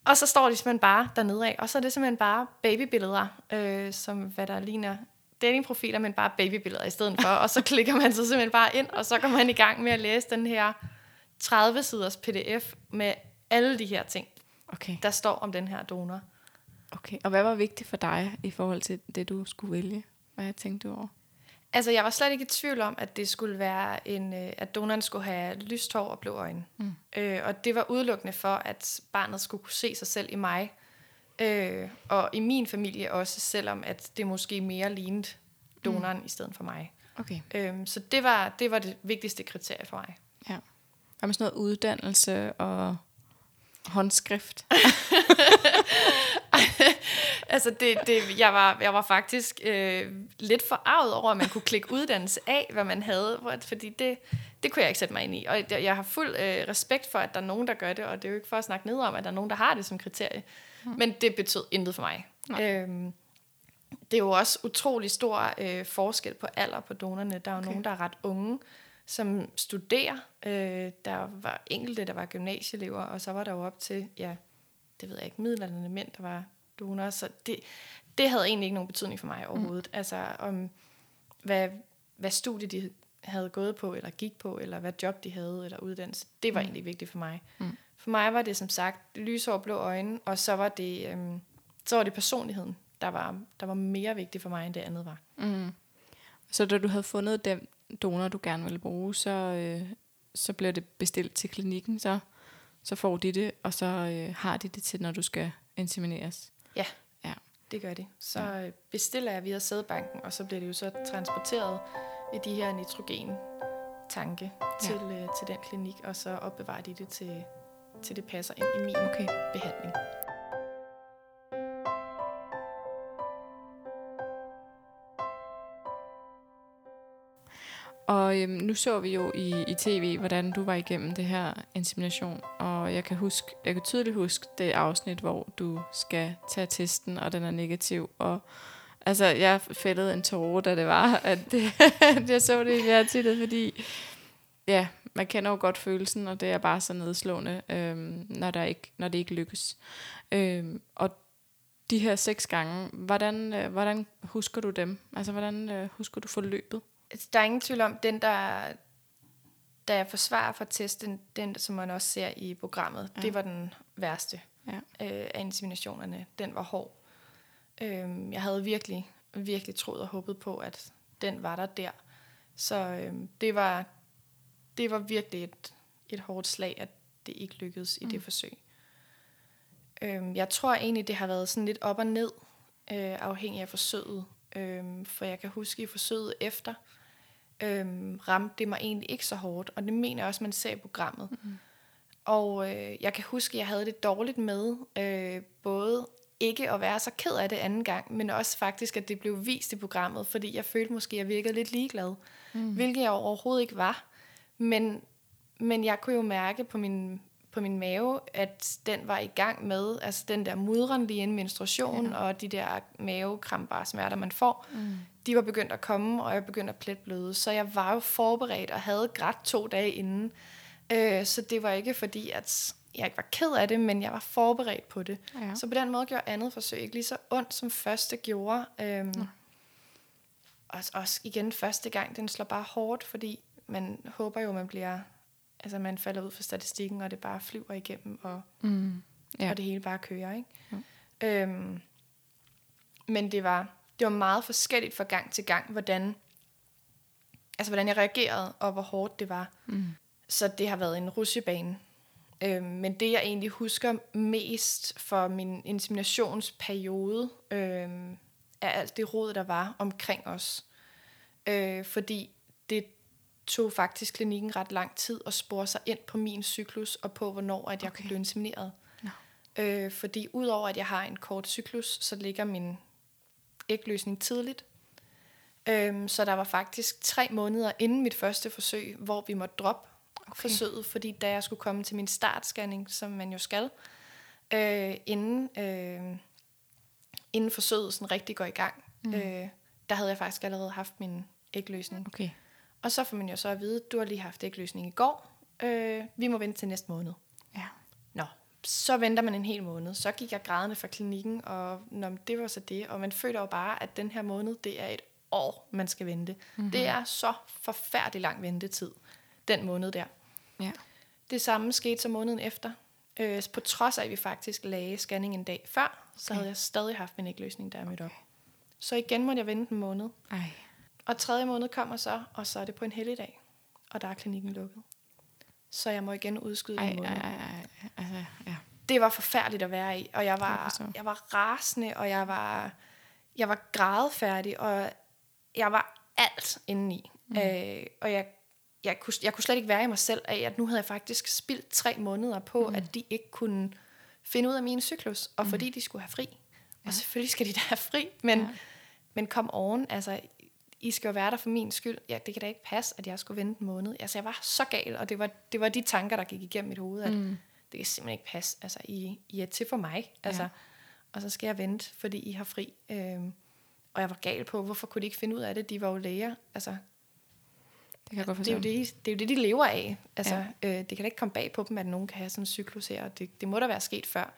Og så står de simpelthen bare dernede af, og så er det simpelthen bare babybilleder, øh, som hvad der ligner datingprofiler, men bare babybilleder i stedet for. og så klikker man så simpelthen bare ind, og så går man i gang med at læse den her 30-siders pdf med alle de her ting, Okay. der står om den her donor. okay. Og hvad var vigtigt for dig i forhold til det, du skulle vælge? Hvad tænkte du over? Altså, jeg var slet ikke i tvivl om, at det skulle være en, øh, at donoren skulle have lyst hår og blå øjne. Mm. Øh, og det var udelukkende for, at barnet skulle kunne se sig selv i mig. Øh, og i min familie også, selvom at det måske mere lignede donoren mm. i stedet for mig. Okay. Øh, så det var, det var det vigtigste kriterie for mig. Ja. Hvad med sådan noget uddannelse og håndskrift? altså, det, det, jeg, var, jeg var faktisk øh, lidt forarvet over, at man kunne klikke uddannelse af, hvad man havde, fordi det, det kunne jeg ikke sætte mig ind i. Og jeg, jeg har fuld øh, respekt for, at der er nogen, der gør det, og det er jo ikke for at snakke ned om, at der er nogen, der har det som kriterie. Mm. Men det betød intet for mig. Øhm, det er jo også utrolig stor øh, forskel på alder på donerne. Der er jo okay. nogen, der er ret unge, som studerer. Øh, der var enkelte, der var gymnasieelever, og så var der jo op til, ja, det ved jeg ikke, middelalderne mænd, der var donorer. Så det, det havde egentlig ikke nogen betydning for mig overhovedet. Mm. Altså om, hvad, hvad studie de havde gået på, eller gik på, eller hvad job de havde, eller uddannelse. Det var mm. egentlig vigtigt for mig. Mm. For mig var det som sagt lyshår, blå øjne, og så var det, øhm, så var det personligheden, der var, der var mere vigtig for mig, end det andet var. Mm. Så da du havde fundet den donor, du gerne ville bruge, så, øh, så blev det bestilt til klinikken, så, så får de det, og så øh, har de det til, når du skal insemineres. Ja, Ja. det gør det. Så ja. bestiller jeg via sædbanken, og så bliver det jo så transporteret i de her nitrogen-tanke til, øh, til den klinik, og så opbevarer de det til, til det passer ind i min Okay. behandling. Og øhm, nu så vi jo i, i tv, hvordan du var igennem det her insemination, og jeg kan huske, jeg kan tydeligt huske det afsnit, hvor du skal tage testen, og den er negativ, og altså, jeg fældede en tåre, da det var, at, det, at jeg så det i fjernsynet, fordi ja, man kender jo godt følelsen, og det er bare så nedslående, øhm, når, der ikke, når det ikke lykkes. Øhm, og de her seks gange, hvordan, øh, hvordan husker du dem? Altså, hvordan øh, husker du forløbet? Altså, Der er ingen tvivl om, den der, da jeg forsvarer for testen, den som man også ser i programmet, ja. det var den værste Ja. øh, af inseminationerne. Den var hård. Øhm, jeg havde virkelig, virkelig troet og håbet på, at den var der der. Så øhm, det, var, det var virkelig et, et hårdt slag, at det ikke lykkedes i mm. det forsøg. Øhm, jeg tror egentlig, det har været sådan lidt op og ned, øh, afhængig af forsøget. Øhm, for jeg kan huske, i forsøget efter, øhm, ramte det mig egentlig ikke så hårdt. Og det mener jeg også, man ser i programmet. Mm. Og øh, jeg kan huske, at jeg havde det dårligt med øh, både ikke at være så ked af det anden gang, men også faktisk, at det blev vist i programmet, fordi jeg følte måske, at jeg virkede lidt ligeglad. Mm. Hvilket jeg overhovedet ikke var. Men, men jeg kunne jo mærke på min, på min mave, at den var i gang med, altså den der mudren lige inden menstruation, ja. og de der mavekramper smerter, man får, mm. De var begyndt at komme, og jeg begyndte at pletbløde. Så jeg var jo forberedt og havde grædt to dage inden. Øh, så det var ikke fordi, at jeg ikke var ked af det, men jeg var forberedt på det. Ja. Så på den måde gjorde andet forsøg ikke lige så ondt, som første gjorde. Øhm, og også igen første gang, den slår bare hårdt, fordi man håber jo, man bliver, altså man falder ud for statistikken, og det bare flyver igennem, og, Mm. ja. Ja. og det hele bare kører, ikke? Ja. Øhm, men det var, det var meget forskelligt fra gang til gang, hvordan, altså hvordan jeg reagerede, og hvor hårdt det var. Mm. Så det har været en rusjebane. Øh, men det, jeg egentlig husker mest for min inseminationsperiode, øh, er alt det råd, der var omkring os. Øh, fordi det tog faktisk klinikken ret lang tid at spore sig ind på min cyklus, og på hvornår at jeg okay. kunne blive insemineret. No. Øh, fordi udover at jeg har en kort cyklus, så ligger min ægløsning tidligt. Øh, så der var faktisk tre måneder inden mit første forsøg, hvor vi måtte droppe okay. forsøget, fordi da jeg skulle komme til min startscanning, som man jo skal, øh, inden, øh, inden forsøget sådan rigtig går i gang, mm. øh, der havde jeg faktisk allerede haft min ægløsning. Okay. Og så får man jo så at vide, du har lige haft ægløsning i går, øh, vi må vente til næste måned. Så venter man en hel måned. Så gik jeg grædende fra klinikken, og nå, det var så det. Og man føler jo bare, at den her måned, det er et år, man skal vente. Mm-hmm. Det er så forfærdelig lang ventetid, den måned der. Ja. Det samme skete så måneden efter. Øh, på trods af, at vi faktisk lagde scanning en dag før, okay. så havde jeg stadig haft min ægløsning, jeg mødte okay. op. Så igen måtte jeg vente en måned. Ej. Og tredje måned kommer så, og så er det på en helligdag, og der er klinikken lukket. Så jeg må igen udskyde ej, en måned. Ej, ej, ej. Altså, ja. Det var forfærdeligt at være i, og jeg var, jeg var rasende, og jeg var, jeg var grædefærdig, og jeg var alt indeni. Mm. Øh, og jeg jeg kunne, jeg kunne slet ikke være i mig selv af, at nu havde jeg faktisk spildt tre måneder på, mm. at de ikke kunne finde ud af min cyklus, og mm. fordi de skulle have fri. Ja. Og selvfølgelig skal de da have fri, men, ja. men kom oven, altså, I skal jo være der for min skyld. Ja, det kan da ikke passe, at jeg skulle vente en måned. Altså, jeg var så gal, og det var, det var de tanker, der gik igennem mit hoved, at mm. det kan simpelthen ikke passe. Altså, I, I er til for mig, altså, ja. og så skal jeg vente, fordi I har fri. Øhm, og jeg var gal på, hvorfor kunne de ikke finde ud af det? De var jo læger. Altså, det, kan jeg godt det, er jo det, det er jo det, de lever af. Altså, ja. øh, det kan da ikke komme bag på dem, at nogen kan have sådan en cyklus her. Det, det må da være sket før.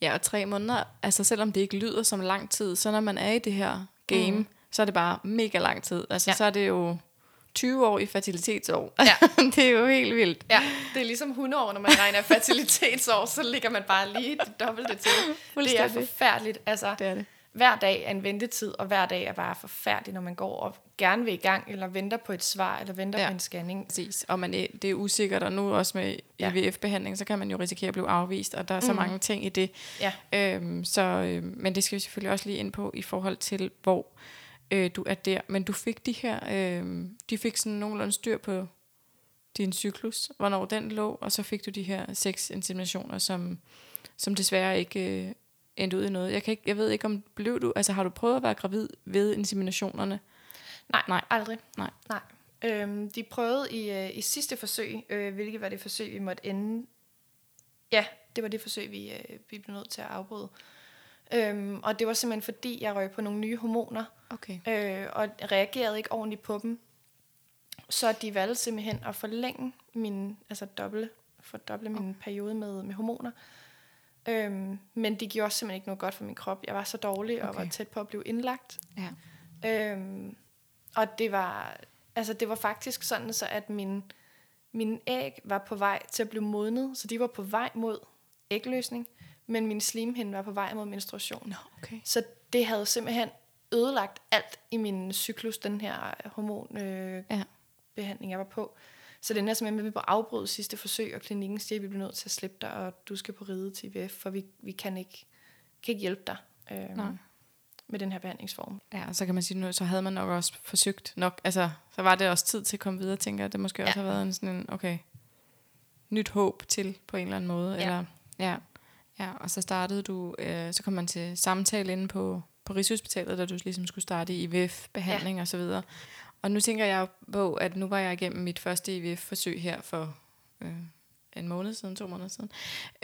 Ja, og tre måneder, altså selvom det ikke lyder som lang tid, så når man er i det her game, mm. Så er det bare mega lang tid. Altså, ja. så er det jo 20 år i fertilitetsår. Ja. det er jo helt vildt. Ja, det er ligesom 100 år, når man regner fertilitetsår, så ligger man bare lige det dobbelte til. Det er forfærdeligt. Altså, det er det hver dag er en ventetid, og hver dag er bare forfærdelig, når man går og gerne vil i gang, eller venter på et svar, eller venter ja. på en scanning. Præcis, og man, det er usikkert, og nu også med. IVF-behandling, så kan man jo risikere at blive afvist, og der er så mm. mange ting i det. Ja. Øhm, så, øh, men det skal vi selvfølgelig også lige ind på, i forhold til, hvor øh, du er der. Men du fik de her, øh, de fik sådan nogenlunde styr på din cyklus, hvornår den lå, og så fik du de her seks inseminationer, som, som desværre ikke øh, endte ud i noget. Jeg, kan ikke, jeg ved ikke, om blev du... Altså, har du prøvet at være gravid ved inseminationerne? Nej, Nej. aldrig. Nej. Nej. Øhm, de prøvede i, øh, i sidste forsøg, øh, hvilket var det forsøg, vi måtte ende... Ja, det var det forsøg, vi, øh, vi blev nødt til at afbryde. Øhm, og det var simpelthen fordi, jeg røg på nogle nye hormoner, okay. øh, og reagerede ikke ordentligt på dem. Så de valgte simpelthen at forlænge min, altså doble, fordoble min okay. periode med, med hormoner. Øhm, men det gjorde simpelthen ikke noget godt for min krop. Jeg var så dårlig og var tæt på at blive indlagt. Ja. Øhm, og det var, altså det var faktisk sådan, så at min, min æg var på vej til at blive modnet, så de var på vej mod ægløsning, men min slimhinde var på vej mod menstruation. No, okay. Så det havde simpelthen ødelagt alt i min cyklus, den her hormonbehandling, øh, ja. jeg var på. Så den er simpelthen med, at vi må afbryde sidste forsøg, og klinikken siger, at vi bliver nødt til at slippe dig, og du skal på ride til IVF, for vi, vi kan, ikke, kan ikke hjælpe dig øh, Nej. med den her behandlingsform. Ja, og så kan man sige, nu, så havde man nok også forsøgt nok, altså så var det også tid til at komme videre, tænker jeg, det måske ja. også har været en sådan en, okay, nyt håb til på en eller anden måde. Ja. Eller, ja. Ja, og så startede du, øh, så kom man til samtale inde på, på Rigshospitalet, da du ligesom skulle starte i IVF-behandling ja. og så videre. Og nu tænker jeg på, at nu var jeg igennem mit første IVF-forsøg her for øh, en måned siden, to måneder siden.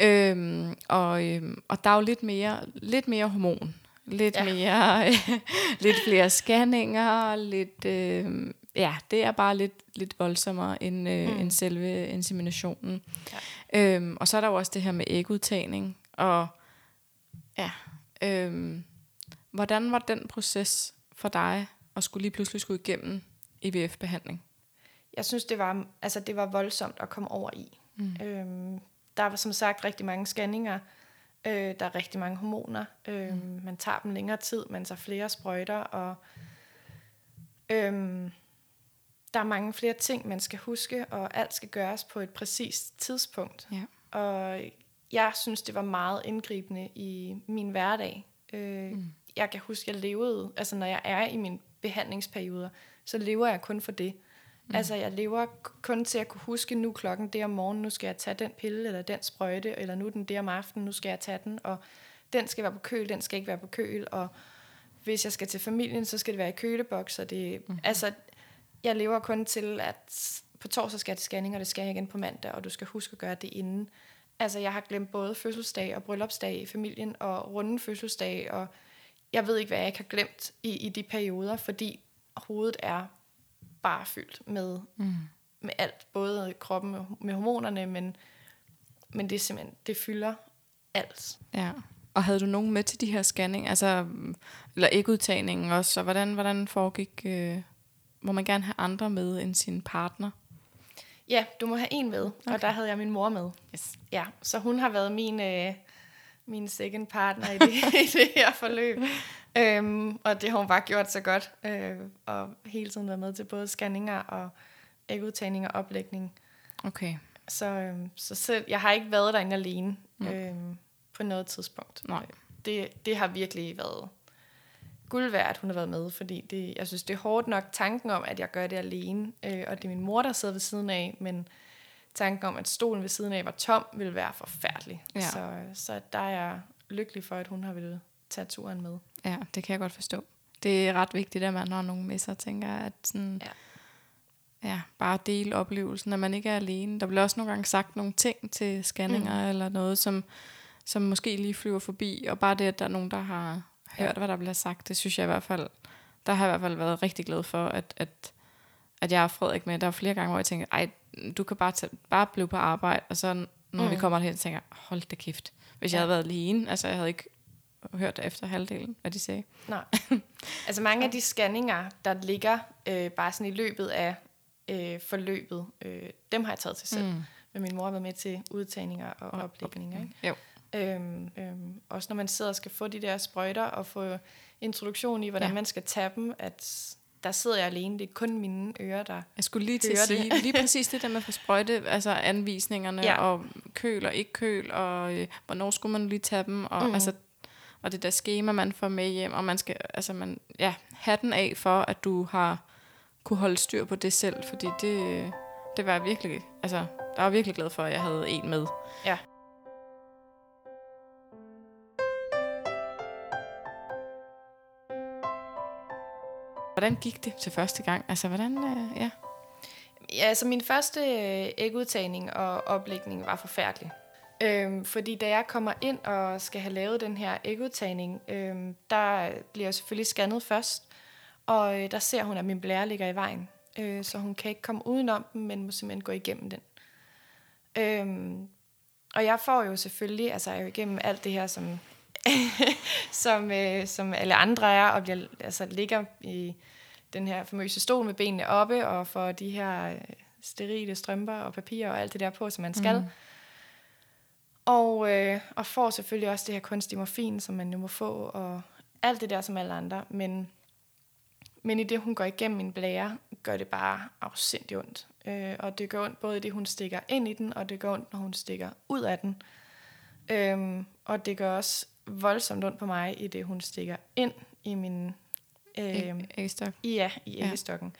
Øhm, og, øhm, og der er jo lidt mere, lidt mere hormon. Lidt ja. mere, lidt flere scanninger, lidt, øh, ja, det er bare lidt, lidt voldsommere end, øh, mm. end selve inseminationen. Ja. Øhm, og så er der jo også det her med ægudtagning, og ja, øhm, hvordan var den proces for dig? og skulle lige pludselig skulle igennem IVF-behandling? Jeg synes, det var, altså, det var voldsomt at komme over i. Mm. Øhm, der var som sagt rigtig mange scanninger. Øh, der er rigtig mange hormoner. Øh, mm. Man tager dem længere tid, man tager flere sprøjter. Og, øhm, der er mange flere ting, man skal huske, og alt skal gøres på et præcist tidspunkt. Ja. Og jeg synes, det var meget indgribende i min hverdag. Øh, mm. Jeg kan huske, jeg levede, altså når jeg er i mine behandlingsperioder, så lever jeg kun for det. Mm. Altså jeg lever kun til at kunne huske, nu klokken det om morgenen, nu skal jeg tage den pille, eller den sprøjte, eller nu den det om aftenen, nu skal jeg tage den, og den skal være på køl, den skal ikke være på køl, og hvis jeg skal til familien, så skal det være i køleboks, og det, mm. altså, jeg lever kun til, at på torsdag skal jeg til scanning, og det skal jeg igen på mandag, og du skal huske at gøre det inden. Altså, jeg har glemt både fødselsdag og bryllupsdag i familien, og runde fødselsdag, og jeg ved ikke, hvad jeg ikke har glemt i, i de perioder, fordi hovedet er bare fyldt med, mm. med alt, både kroppen med, med hormonerne, men, men det er simpelthen, det fylder alt. Ja. Og havde du nogen med til de her scanning, altså, eller ægudtagningen også, og hvordan, hvordan foregik, øh, må man gerne have andre med end sin partner? Ja, du må have en med, okay. og der havde jeg min mor med. Yes. Ja, så hun har været min, øh, min second partner i det, i det her forløb. Øhm, og det har hun bare gjort så godt, øh, og hele tiden været med til både scanninger og ægudtagning og oplægning. Okay. Så, øh, så selv, jeg har ikke været derinde alene mm. øh, på noget tidspunkt. Nej. Det, det har virkelig været guld værd, at hun har været med, fordi det, jeg synes, det er hårdt nok tanken om, at jeg gør det alene, øh, og det er min mor, der sidder ved siden af, men tanken om, at stolen ved siden af var tom, ville være forfærdelig. Ja. Så, så der er jeg lykkelig for, at hun har ville tage turen med. Ja, det kan jeg godt forstå. Det er ret vigtigt, at man har nogen med sig, tænker at sådan, Ja. ja, bare dele oplevelsen, at man ikke er alene. Der bliver også nogle gange sagt nogle ting til scanninger mm. eller noget, som, som måske lige flyver forbi, og bare det, at der er nogen, der har hørt, hvad der bliver sagt, det synes jeg i hvert fald, der har jeg i hvert fald været rigtig glad for, at, at, at jeg har Frederik med. Der er flere gange, hvor jeg tænker, ej, du kan bare, tage, bare blive på arbejde, og så når mm. vi kommer derhen, tænker hold da kæft. Hvis ja. jeg havde været alene, altså jeg havde ikke hørt efter halvdelen, hvad de sagde. Nej. altså mange af de scanninger, der ligger øh, bare sådan i løbet af øh, forløbet, øh, dem har jeg taget til selv. Mm. Men min mor har været med til udtagninger og Og oplægninger. Ikke? Jo. Øhm, øhm, også når man sidder og skal få de der sprøjter og få introduktion i, hvordan Ja. man skal tage dem, at der sidder jeg alene. Det er kun mine ører, der... Jeg skulle lige til at sige, det. lige præcis det der med at få sprøjte, altså anvisningerne, ja. Og køl og ikke køl, og øh, hvornår skulle man lige tage dem, og, mm. Altså, og det der schema, man får med hjem, og man skal, altså man, ja, hatten af for, at du har kunne holde styr på det selv, fordi det, det var jeg virkelig, altså, jeg var virkelig glad for, at jeg havde en med. Ja. Hvordan gik det til første gang? Altså, hvordan, øh, ja. Ja, altså min første øh, ægudtagning og oplægning var forfærdelig. Øhm, fordi da jeg kommer ind og skal have lavet den her ægudtagning, øhm, der bliver jeg selvfølgelig scannet først, og øh, der ser hun, at min blære ligger i vejen. Øh, så hun kan ikke komme udenom den, men må simpelthen gå igennem den. Øhm, og jeg får jo selvfølgelig, altså jeg er jo igennem alt det her, som, som, øh, som alle andre er, og bliver, altså, ligger i den her famøse stol med benene oppe, og får de her øh, sterile strømper og papir og alt det der på, som man skal. Mm. Og, øh, og får selvfølgelig også det her kunstige morfin, som man jo må få, og alt det der som alle andre. Men, men i det, hun går igennem min blære, gør det bare afsindigt ondt. Øh, og det gør ondt både i det, hun stikker ind i den, og det gør ondt, når hun stikker ud af den. Øhm, og det gør også voldsomt ondt på mig, i det, hun stikker ind i min... Øhm, Ægstok. Ja, i æggestokken.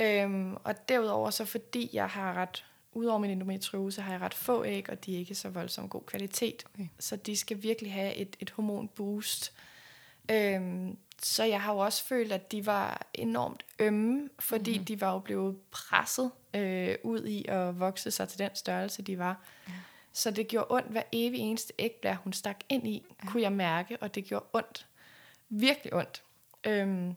Ja. Øhm, og derudover så fordi jeg har ret, udover min endometriose, har jeg ret få æg, og de er ikke så voldsomt god kvalitet. Okay. Så de skal virkelig have et, et hormonboost. Øhm, så jeg har jo også følt, at de var enormt ømme, fordi mm-hmm. de var jo blevet presset øh, ud i at vokse sig til den størrelse, de var. Ja. Så det gjorde ondt hver evig eneste ægblære, hun stak ind i, ja. kunne jeg mærke, og det gjorde ondt. Virkelig ondt. Øhm,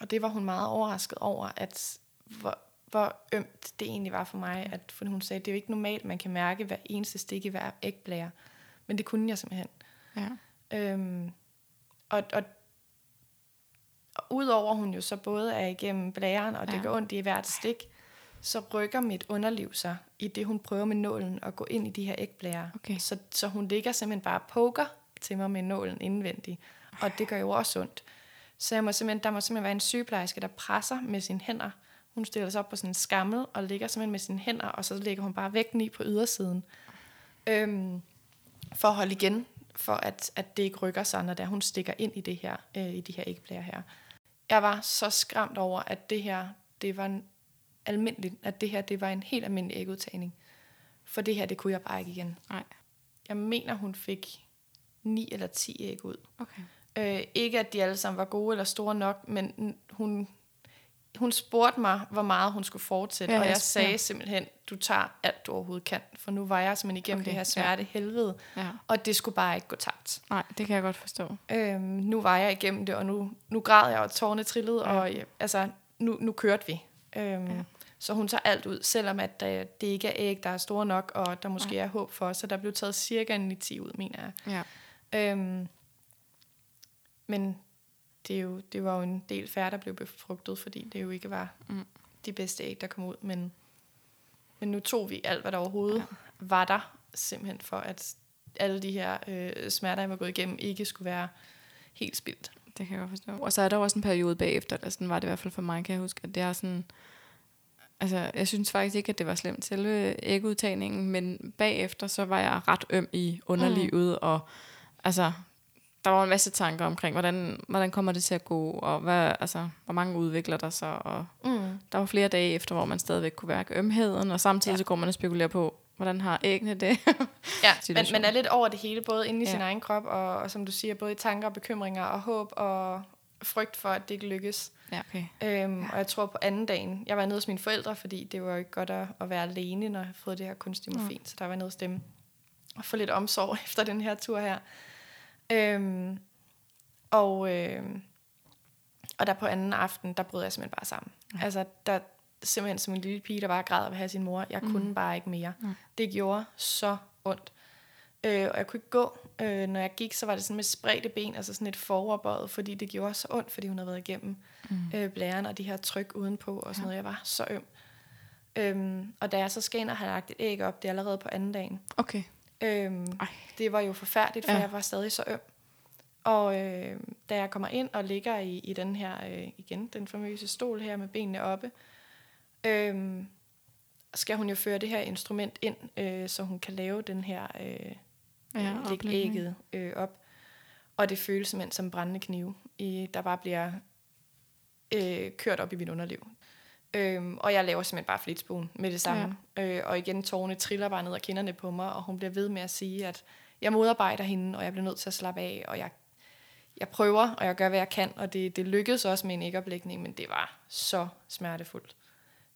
og det var hun meget overrasket over, at hvor, hvor ømt det egentlig var for mig. At, for hun sagde, det er jo ikke normalt, man kan mærke hver eneste stik i hver ægblære. Men det kunne jeg simpelthen. Ja. Øhm, og, og, og udover hun jo så både er igennem blæren, og det Ja. gør ondt i hvert stik, så rykker mit underliv sig i det, hun prøver med nålen at gå ind i de her ægblære. Okay. Så, så hun ligger simpelthen bare og poker til mig med nålen indvendigt. Og det gør jo også ondt. Så jeg må simpelthen, der må simpelthen være en sygeplejerske, der presser med sine hænder. Hun stiller sig op på sådan en skammel og ligger simpelthen med sine hænder, og så lægger hun bare vægten i på ydersiden. Øhm, for at holde igen, for at, at det ikke rykker sig, når der hun stikker ind i det her, øh, i de her ægblære her. Jeg var så skræmt over, at det her, det var almindeligt, at det her, det var en helt almindelig ægudtagning. For det her, det kunne jeg bare ikke igen. Nej. Jeg mener, hun fik 9 eller 10 æg ud. Okay. Øh, ikke at de alle sammen var gode eller store nok, men hun, hun spurgte mig, hvor meget hun skulle fortsætte, Ja, ja, og jeg sp- sagde ja. simpelthen, du tager alt, du overhovedet kan, for nu var jeg simpelthen igennem Okay, det her ja. smerte ja. helvede, Ja. og det skulle bare ikke gå tabt. Nej, det kan jeg godt forstå. Øhm, nu var jeg igennem det, og nu, nu græd jeg, og tårne trillede, Ja. ja. og ja, altså, nu, nu kørte vi. Øhm, Ja. Så hun tager alt ud, selvom at øh, det ikke er æg, der er store nok, og der måske Ja. er håb for, så der blev taget cirka en 10 ud, mener jeg. Ja. Øhm, men det, er jo, det var jo en del færre, der blev befrugtet, fordi det jo ikke var Mm. de bedste æg, der kom ud. Men, men nu tog vi alt, hvad der overhovedet ja. var der, simpelthen for, at alle de her øh, smerter, jeg var gået igennem, ikke skulle være helt spildt. Det kan jeg godt forstå. Og så er der også en periode bagefter, eller sådan var det i hvert fald for mig, kan jeg huske, at det er sådan... Altså, jeg synes faktisk ikke, at det var slemt selve ægudtagningen, men bagefter, så var jeg ret øm i underlivet, mm. og altså, der var en masse tanker omkring, hvordan, hvordan kommer det til at gå, og hvad, altså, hvor mange udvikler der sig, og Mm. der var flere dage efter, hvor man stadigvæk kunne mærke ømheden, og samtidig ja. Så går man og spekulerer på, hvordan har æggene det? Ja, men man er lidt over det hele, både inde i ja. sin egen krop, og, og som du siger, både i tanker og bekymringer, og håb og frygt for, at det ikke lykkes. Ja, okay. Øhm, og jeg tror på anden dagen, jeg var nede hos mine forældre, fordi det var jo ikke godt at, at være alene, når jeg har fået det her kunstige morfin. Mm. Så der var jeg nede hos dem og få lidt omsorg efter den her tur her. Øhm, og, øhm, og der på anden aften, der brød jeg simpelthen bare sammen. Ja. Ja. Altså, der simpelthen som en lille pige, der bare græd og ville have sin mor. Jeg mm. kunne bare ikke mere. Mm. Det gjorde så ondt. Øh, og jeg kunne ikke gå. Øh, når jeg gik, så var det sådan med spredte ben, altså sådan et foroverbøjet, fordi det gjorde så ondt, fordi hun havde været igennem Mm. øh, blæren og de her tryk udenpå og sådan Ja. noget. Jeg var så øm. Øhm, og da jeg så skal ind og have lagt et æg op, det er allerede på anden dagen, Okay. øhm, Ej. det var jo forfærdeligt, for ja. jeg var stadig så øm. Og øh, da jeg kommer ind og ligger i, i den her, øh, igen, den famøse stol her med benene oppe, øh, skal hun jo føre det her instrument ind, øh, så hun kan lave den her, øh, Ja, ja, lægge ægget øh, op. Og det føles simpelthen som brændende knive, i, der bare bliver øh, kørt op i mit underliv. Øhm, og jeg laver simpelthen bare flitsbuen med det samme. Ja. Øh, og igen, tårerne triller bare ned ad kinderne på mig, og hun bliver ved med at sige, at jeg modarbejder hende, og jeg bliver nødt til at slappe af, og jeg, jeg prøver, og jeg gør, hvad jeg kan, og det, det lykkedes også med en ægoplægning, men det var så smertefuldt.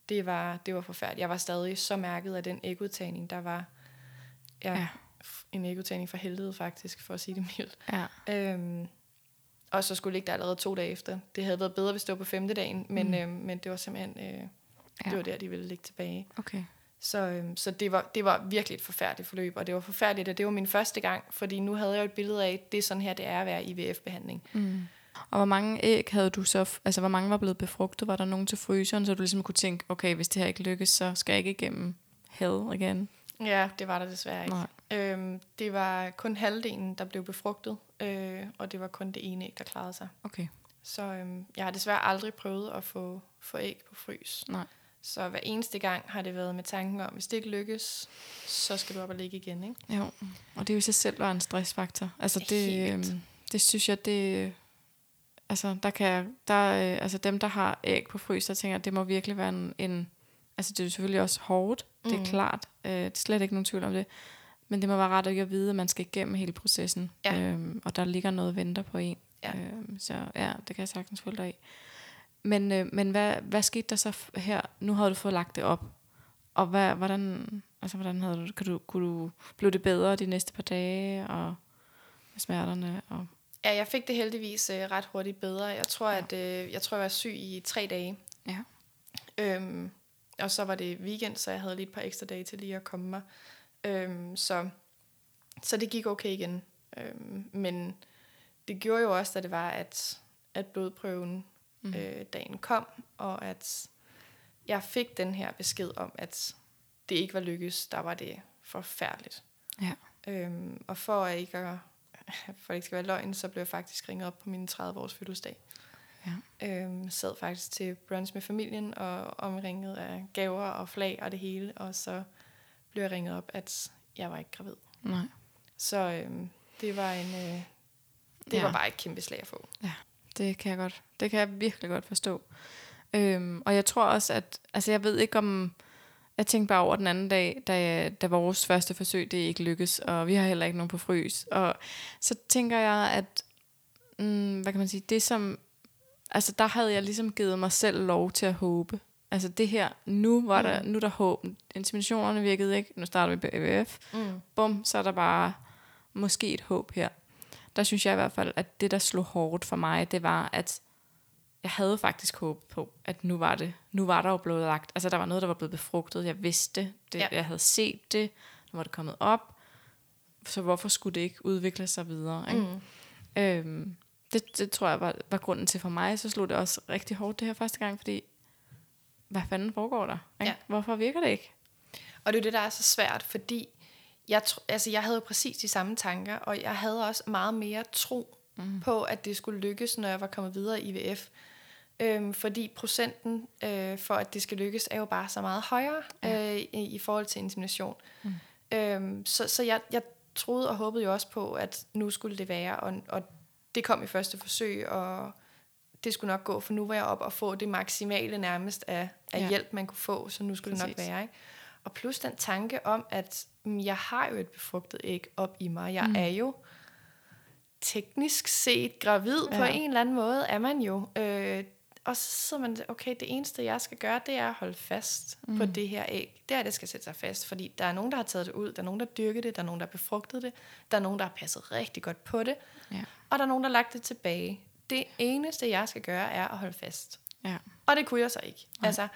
Det var, det var forfærdeligt. Jeg var stadig så mærket af den ægudtagning, der var ja, Ja. En ægudtagning for helvede faktisk, for at sige det mildt. Ja. Øhm, og så skulle ligge der allerede to dage efter. Det havde været bedre, hvis det var på femte dagen, men, Mm. øhm, men det var simpelthen, øh, ja. Det var der, de ville ligge tilbage. Okay. Så, øhm, så det, var, det var virkelig et forfærdeligt forløb, og det var forfærdeligt, at det var min første gang, fordi nu havde jeg jo et billede af, det er sådan her, det er at være IVF-behandling. Mm. Og hvor mange æg havde du så, altså hvor mange var blevet befrugtet? Var der nogen til fryseren, så du ligesom kunne tænke, okay, hvis det her ikke lykkes, så skal jeg ikke igennem hell igen? Ja, det var der desværre ikke. Nej. Øhm, det var kun halvdelen, der blev befrugtet, øh, og det var kun det ene æg, der klarede sig. Okay. Så øhm, jeg har desværre aldrig prøvet at få, få æg på frys. Nej. Så hver eneste gang har det været med tanken om, hvis det ikke lykkes, så skal du op og ligge igen. Ikke? Jo, og det er jo i sig selv var en stressfaktor. Altså det, øhm, det synes jeg, det... Altså, der kan, der, øh, altså dem, der har æg på frys, der tænker jeg, det må virkelig være en, en... Altså, det er jo selvfølgelig også hårdt, det er Mhm. klart. Øh, det er slet ikke nogen tvivl om det. Men det må være ret at vide, at man skal igennem hele processen. Ja. Øhm, og der ligger noget og venter på en. Ja. Øhm, så ja, det kan jeg sagtens følge dig i. Men, øh, men hvad, hvad skete der så her? Nu havde du fået lagt det op. Og hvad, hvordan, altså, hvordan havde du, kan du, kunne du, blev det bedre de næste par dage, og smerterne? Og, Ja, jeg fik det heldigvis øh, ret hurtigt bedre. Jeg tror, Ja. at øh, jeg tror, jeg var syg i tre dage. ja. Øhm, og så var det weekend, så jeg havde lige et par ekstra dage til lige at komme mig. Øhm, så, så det gik okay igen. Øhm, men det gjorde jo også, da det var, at, at blodprøven Mm. øh, dagen kom, og at jeg fik den her besked om, at det ikke var lykkes, der var det forfærdeligt. Ja. Øhm, og for at ikke at, for at ikke skal være løgn, så blev jeg faktisk ringet op på min 30-års fødselsdag. Ja. Øhm, sad faktisk til brunch med familien og omringet af gaver og flag og det hele, og så blev jeg ringet op, at jeg var ikke gravid. Nej. Så øhm, det var en... Øh, det ja. var bare et kæmpe slag at få. Ja, det kan jeg godt. Det kan jeg virkelig godt forstå. Øhm, og jeg tror også, at... Altså, jeg ved ikke om... Jeg tænkte bare over den anden dag, da, da vores første forsøg det ikke lykkes, og vi har heller ikke nogen på frys. Og så tænker jeg, at... Mm, hvad kan man sige? Det som... Altså, der havde jeg ligesom givet mig selv lov til at håbe. Altså det her, nu var der, mm. nu er der håb. Intimationerne virkede ikke. Nu starter vi på AVF. Mm. Bum, så er der bare måske et håb her. Der synes jeg i hvert fald, at det, der slog hårdt for mig, det var, at jeg havde faktisk håb på, at nu var det, nu var der jo blevet lagt, altså der var noget, der var blevet befrugtet, jeg vidste det, ja. jeg havde set det, nu var det kommet op, så hvorfor skulle det ikke udvikle sig videre, ikke? Mm. Øhm, det, det tror jeg var, var grunden til for mig, så slog det også rigtig hårdt det her første gang, fordi hvad fanden foregår der? Ikke? Ja. Hvorfor virker det ikke? Og det er det, der er så svært, fordi jeg, altså, jeg havde jo præcis de samme tanker, og jeg havde også meget mere tro mm. på, at det skulle lykkes, når jeg var kommet videre i IVF. Øhm, fordi procenten øh, for, at det skal lykkes, er jo bare så meget højere ja. øh, i, i forhold til insemination. Mm. Øhm, så så jeg, jeg troede og håbede jo også på, at nu skulle det være, og, og det kom i første forsøg, og det skulle nok gå, for nu var jeg op og få det maksimale nærmest af, af ja. hjælp, man kunne få, så nu skulle Præcis. det nok være. Ikke? Og plus den tanke om, at mm, jeg har jo et befrugtet æg op i mig. Jeg mm. er jo teknisk set gravid ja. på en eller anden måde, er man jo. Øh, og så sidder man, okay, det eneste jeg skal gøre, det er at holde fast mm. på det her æg. Det er, det skal sætte sig fast, fordi der er nogen, der har taget det ud, der er nogen, der dyrker det, der er nogen, der har befrugtet det, der er nogen, der har passet rigtig godt på det, ja. og der er nogen, der har lagt det tilbage. Det eneste, jeg skal gøre, er at holde fast. Ja. Og det kunne jeg så ikke. Nej. Altså,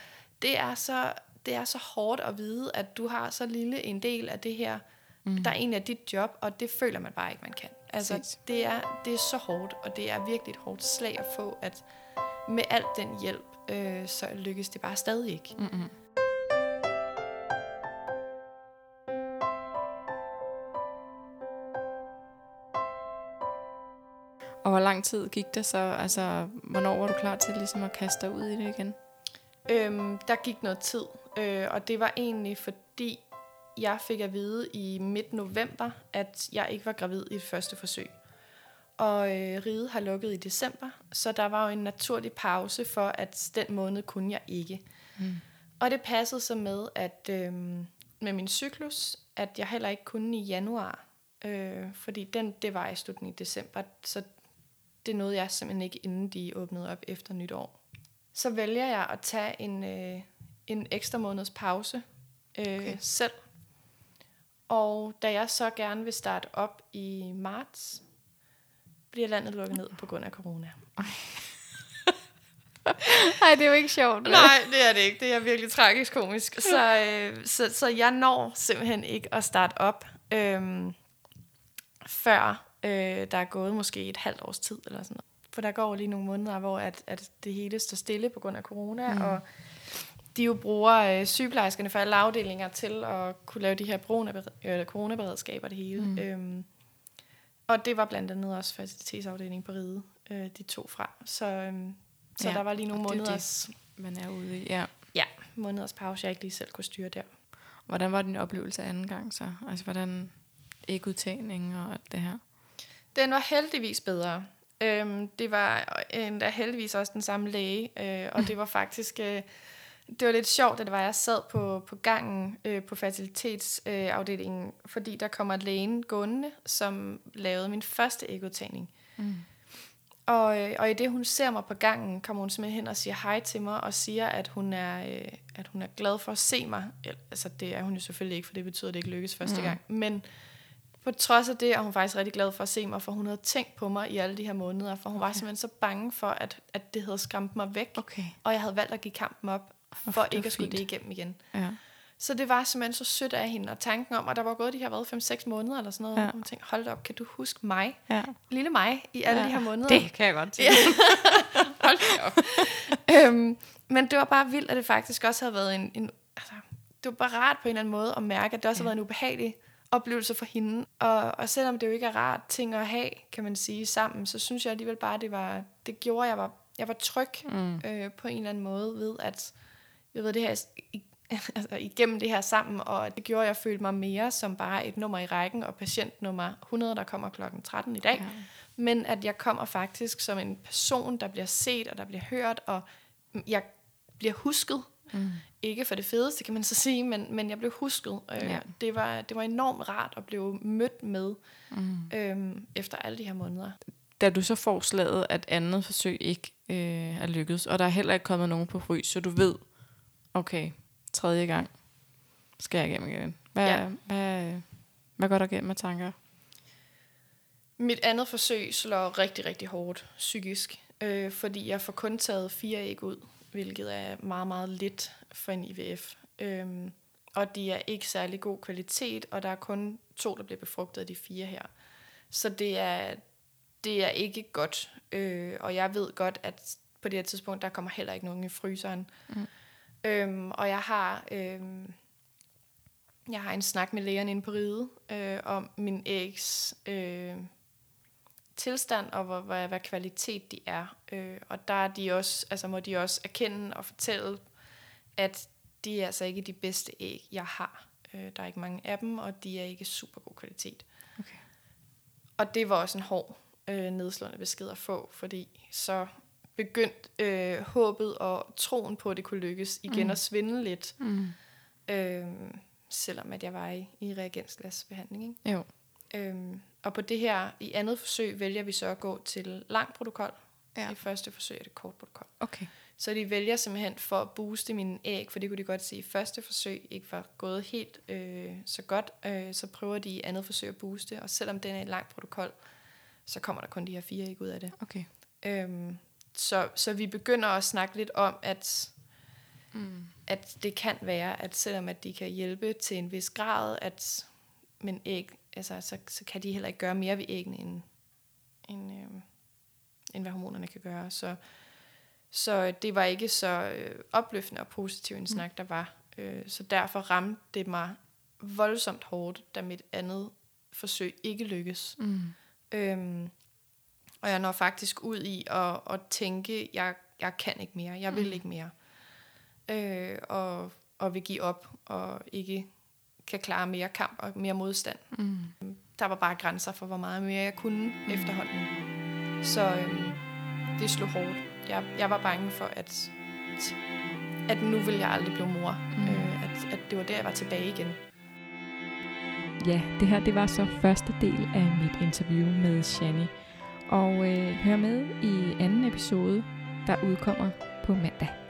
det er så det er så hårdt at vide, at du har så lille en del af det her, mm. der er en af dit job, og det føler man bare ikke, man kan. Altså, det er, det er så hårdt, og det er virkelig et hårdt slag at få, at med al den hjælp, øh, så lykkes det bare stadig ikke. Mm-hmm. Lang tid gik det så? Altså, hvornår var du klar til ligesom at kaste dig ud i det igen? Øhm, der gik noget tid. Øh, og det var egentlig fordi, jeg fik at vide i midt november, at jeg ikke var gravid i det første forsøg. Og øh, riget har lukket i december, så der var jo en naturlig pause for, at den måned kunne jeg ikke. Mm. Og det passede så med, at øh, med min cyklus, at jeg heller ikke kunne i januar. Øh, fordi den, det var i slutningen af december, så det nåede jeg simpelthen ikke, inden de åbnede op efter nytår. Så vælger jeg at tage en, øh, en ekstra måneds pause øh, okay. selv. Og da jeg så gerne vil starte op i marts, bliver landet lukket ned på grund af corona. Nej, det er jo ikke sjovt. Nej, det er det ikke. Det er virkelig tragisk komisk. Så, øh, så, så jeg når simpelthen ikke at starte op, øh, før øh, der er gået måske et halvt års tid eller sådan noget. For der går lige nogle måneder, hvor at, at det hele står stille på grund af corona, mm. og de jo bruger øh, sygeplejerskerne for alle afdelinger til at kunne lave de her øh, coronaberedskaber det hele. Mm. Øhm, og det var blandt andet også facilitetsafdelingen på Ride, øh, de to fra. Så, øhm, så ja, der var lige nogle måneders... Det, man er ude i, ja. Ja, måneders pause, jeg ikke lige selv kunne styre der. Hvordan var din oplevelse anden gang så? Altså, hvordan ikke udtagning og alt det her? Den var heldigvis bedre. Øhm, det var endda heldigvis også den samme læge, øh, og det var faktisk... Øh, det var lidt sjovt, at det var, jeg sad på, på gangen øh, på fertilitetsafdelingen, øh, fordi der kommer lægen gående, som lavede min første ekotagning. Mm. Og, øh, og i det, hun ser mig på gangen, kommer hun simpelthen hen og siger hej til mig, og siger, at hun er, øh, at hun er glad for at se mig. Altså, det er hun jo selvfølgelig ikke, for det betyder, at det ikke lykkes første mm. gang. Men på trods af det er hun faktisk rigtig glad for at se mig, for hun havde tænkt på mig i alle de her måneder, for hun okay. var simpelthen så bange for, at, at det havde skræmt mig væk. Okay. Og jeg havde valgt at give kampen op, for oh, ikke at skulle det igennem igen. Ja. Så det var simpelthen så sødt af hende, og tanken om, at der var gået de her 5-6 måneder eller sådan noget, ja. og hun tænkte, hold op, kan du huske mig? Ja. Lille mig i alle ja. de her måneder. Det kan jeg godt sige. hold op. øhm, men det var bare vildt, at det faktisk også havde været en, en altså, det var bare rart på en eller anden måde at mærke, at det også ja. har været en ubehagelig oplevelse for hende. Og, og selvom det jo ikke er rart ting at have, kan man sige, sammen, så synes jeg alligevel bare, det var, det gjorde, at jeg var jeg var tryg mm. øh, på en eller anden måde ved, at jeg ved det her, altså igennem det her sammen, og det gjorde, at jeg følte mig mere som bare et nummer i rækken, og patient nummer 100, der kommer klokken 13 i dag. Ja. Men at jeg kommer faktisk som en person, der bliver set, og der bliver hørt, og jeg bliver husket. Mm. Ikke for det fedeste, kan man så sige, men, men jeg blev husket. Øh, ja. det, var, det var enormt rart at blive mødt med mm. øhm, efter alle de her måneder. Da du så får slaget, at andet forsøg ikke øh, er lykkedes, og der er heller ikke kommet nogen på frys, så du ved, okay, tredje gang skal jeg igennem igen. Hvad, ja. hvad, hvad går der gennem med tanker? Mit andet forsøg slår rigtig, rigtig hårdt psykisk, øh, fordi jeg får kun taget fire æg ud, hvilket er meget, meget lidt for en IVF. Øhm, og de er ikke særlig god kvalitet, og der er kun to, der bliver befrugtet af de fire her. Så det er, det er ikke godt. Øh, og jeg ved godt, at på det her tidspunkt, der kommer heller ikke nogen i fryseren. Mm. Øhm, og jeg har, øhm, jeg har en snak med lægerne inde på ride øh, om min ægs øh, tilstand og hvor, hvad, hvad kvalitet de er. Øh, og der er de også, altså må de også erkende og fortælle, at de er altså ikke de bedste æg, jeg har. Øh, der er ikke mange af dem, og de er ikke super god kvalitet. Okay. Og det var også en hård øh, nedslående besked at få, fordi så begyndt øh, håbet og troen på, at det kunne lykkes igen mm. at svinde lidt. Mm. Øh, selvom at jeg var i, i reagensglasbehandling. Ikke? Jo. Øhm, og på det her, i andet forsøg, vælger vi så at gå til lang protokol. Ja. I første forsøg er det kort protokol. Okay. Så de vælger simpelthen for at booste mine æg, for det kunne de godt se i første forsøg ikke var gået helt øh, så godt, øh, så prøver de i andet forsøg at booste, og selvom den er en lang protokol, så kommer der kun de her fire æg ud af det. Okay. Øhm, så, så vi begynder at snakke lidt om, at, mm. at det kan være, at selvom at de kan hjælpe til en vis grad, at men æg, altså, så, så kan de heller ikke gøre mere ved æggene, end, end, øh, end hvad hormonerne kan gøre. Så, så det var ikke så øh, opløftende og positiv en mm. snak, der var. Øh, så derfor ramte det mig voldsomt hårdt, da mit andet forsøg ikke lykkes. Mm. Øhm, og jeg når faktisk ud i at, at tænke, jeg, jeg kan ikke mere, jeg vil mm. ikke mere. Øh, og, og vil give op, og ikke kan klare mere kamp og mere modstand. Mm. Der var bare grænser for, hvor meget mere jeg kunne mm. efterhånden. Så øh, det slog hårdt. Jeg, jeg var bange for, at, at nu vil jeg aldrig blive mor. Mm. Øh, at, at det var der, jeg var tilbage igen. Ja, det her det var så første del af mit interview med Shani. Og øh, hør med i anden episode, der udkommer på mandag.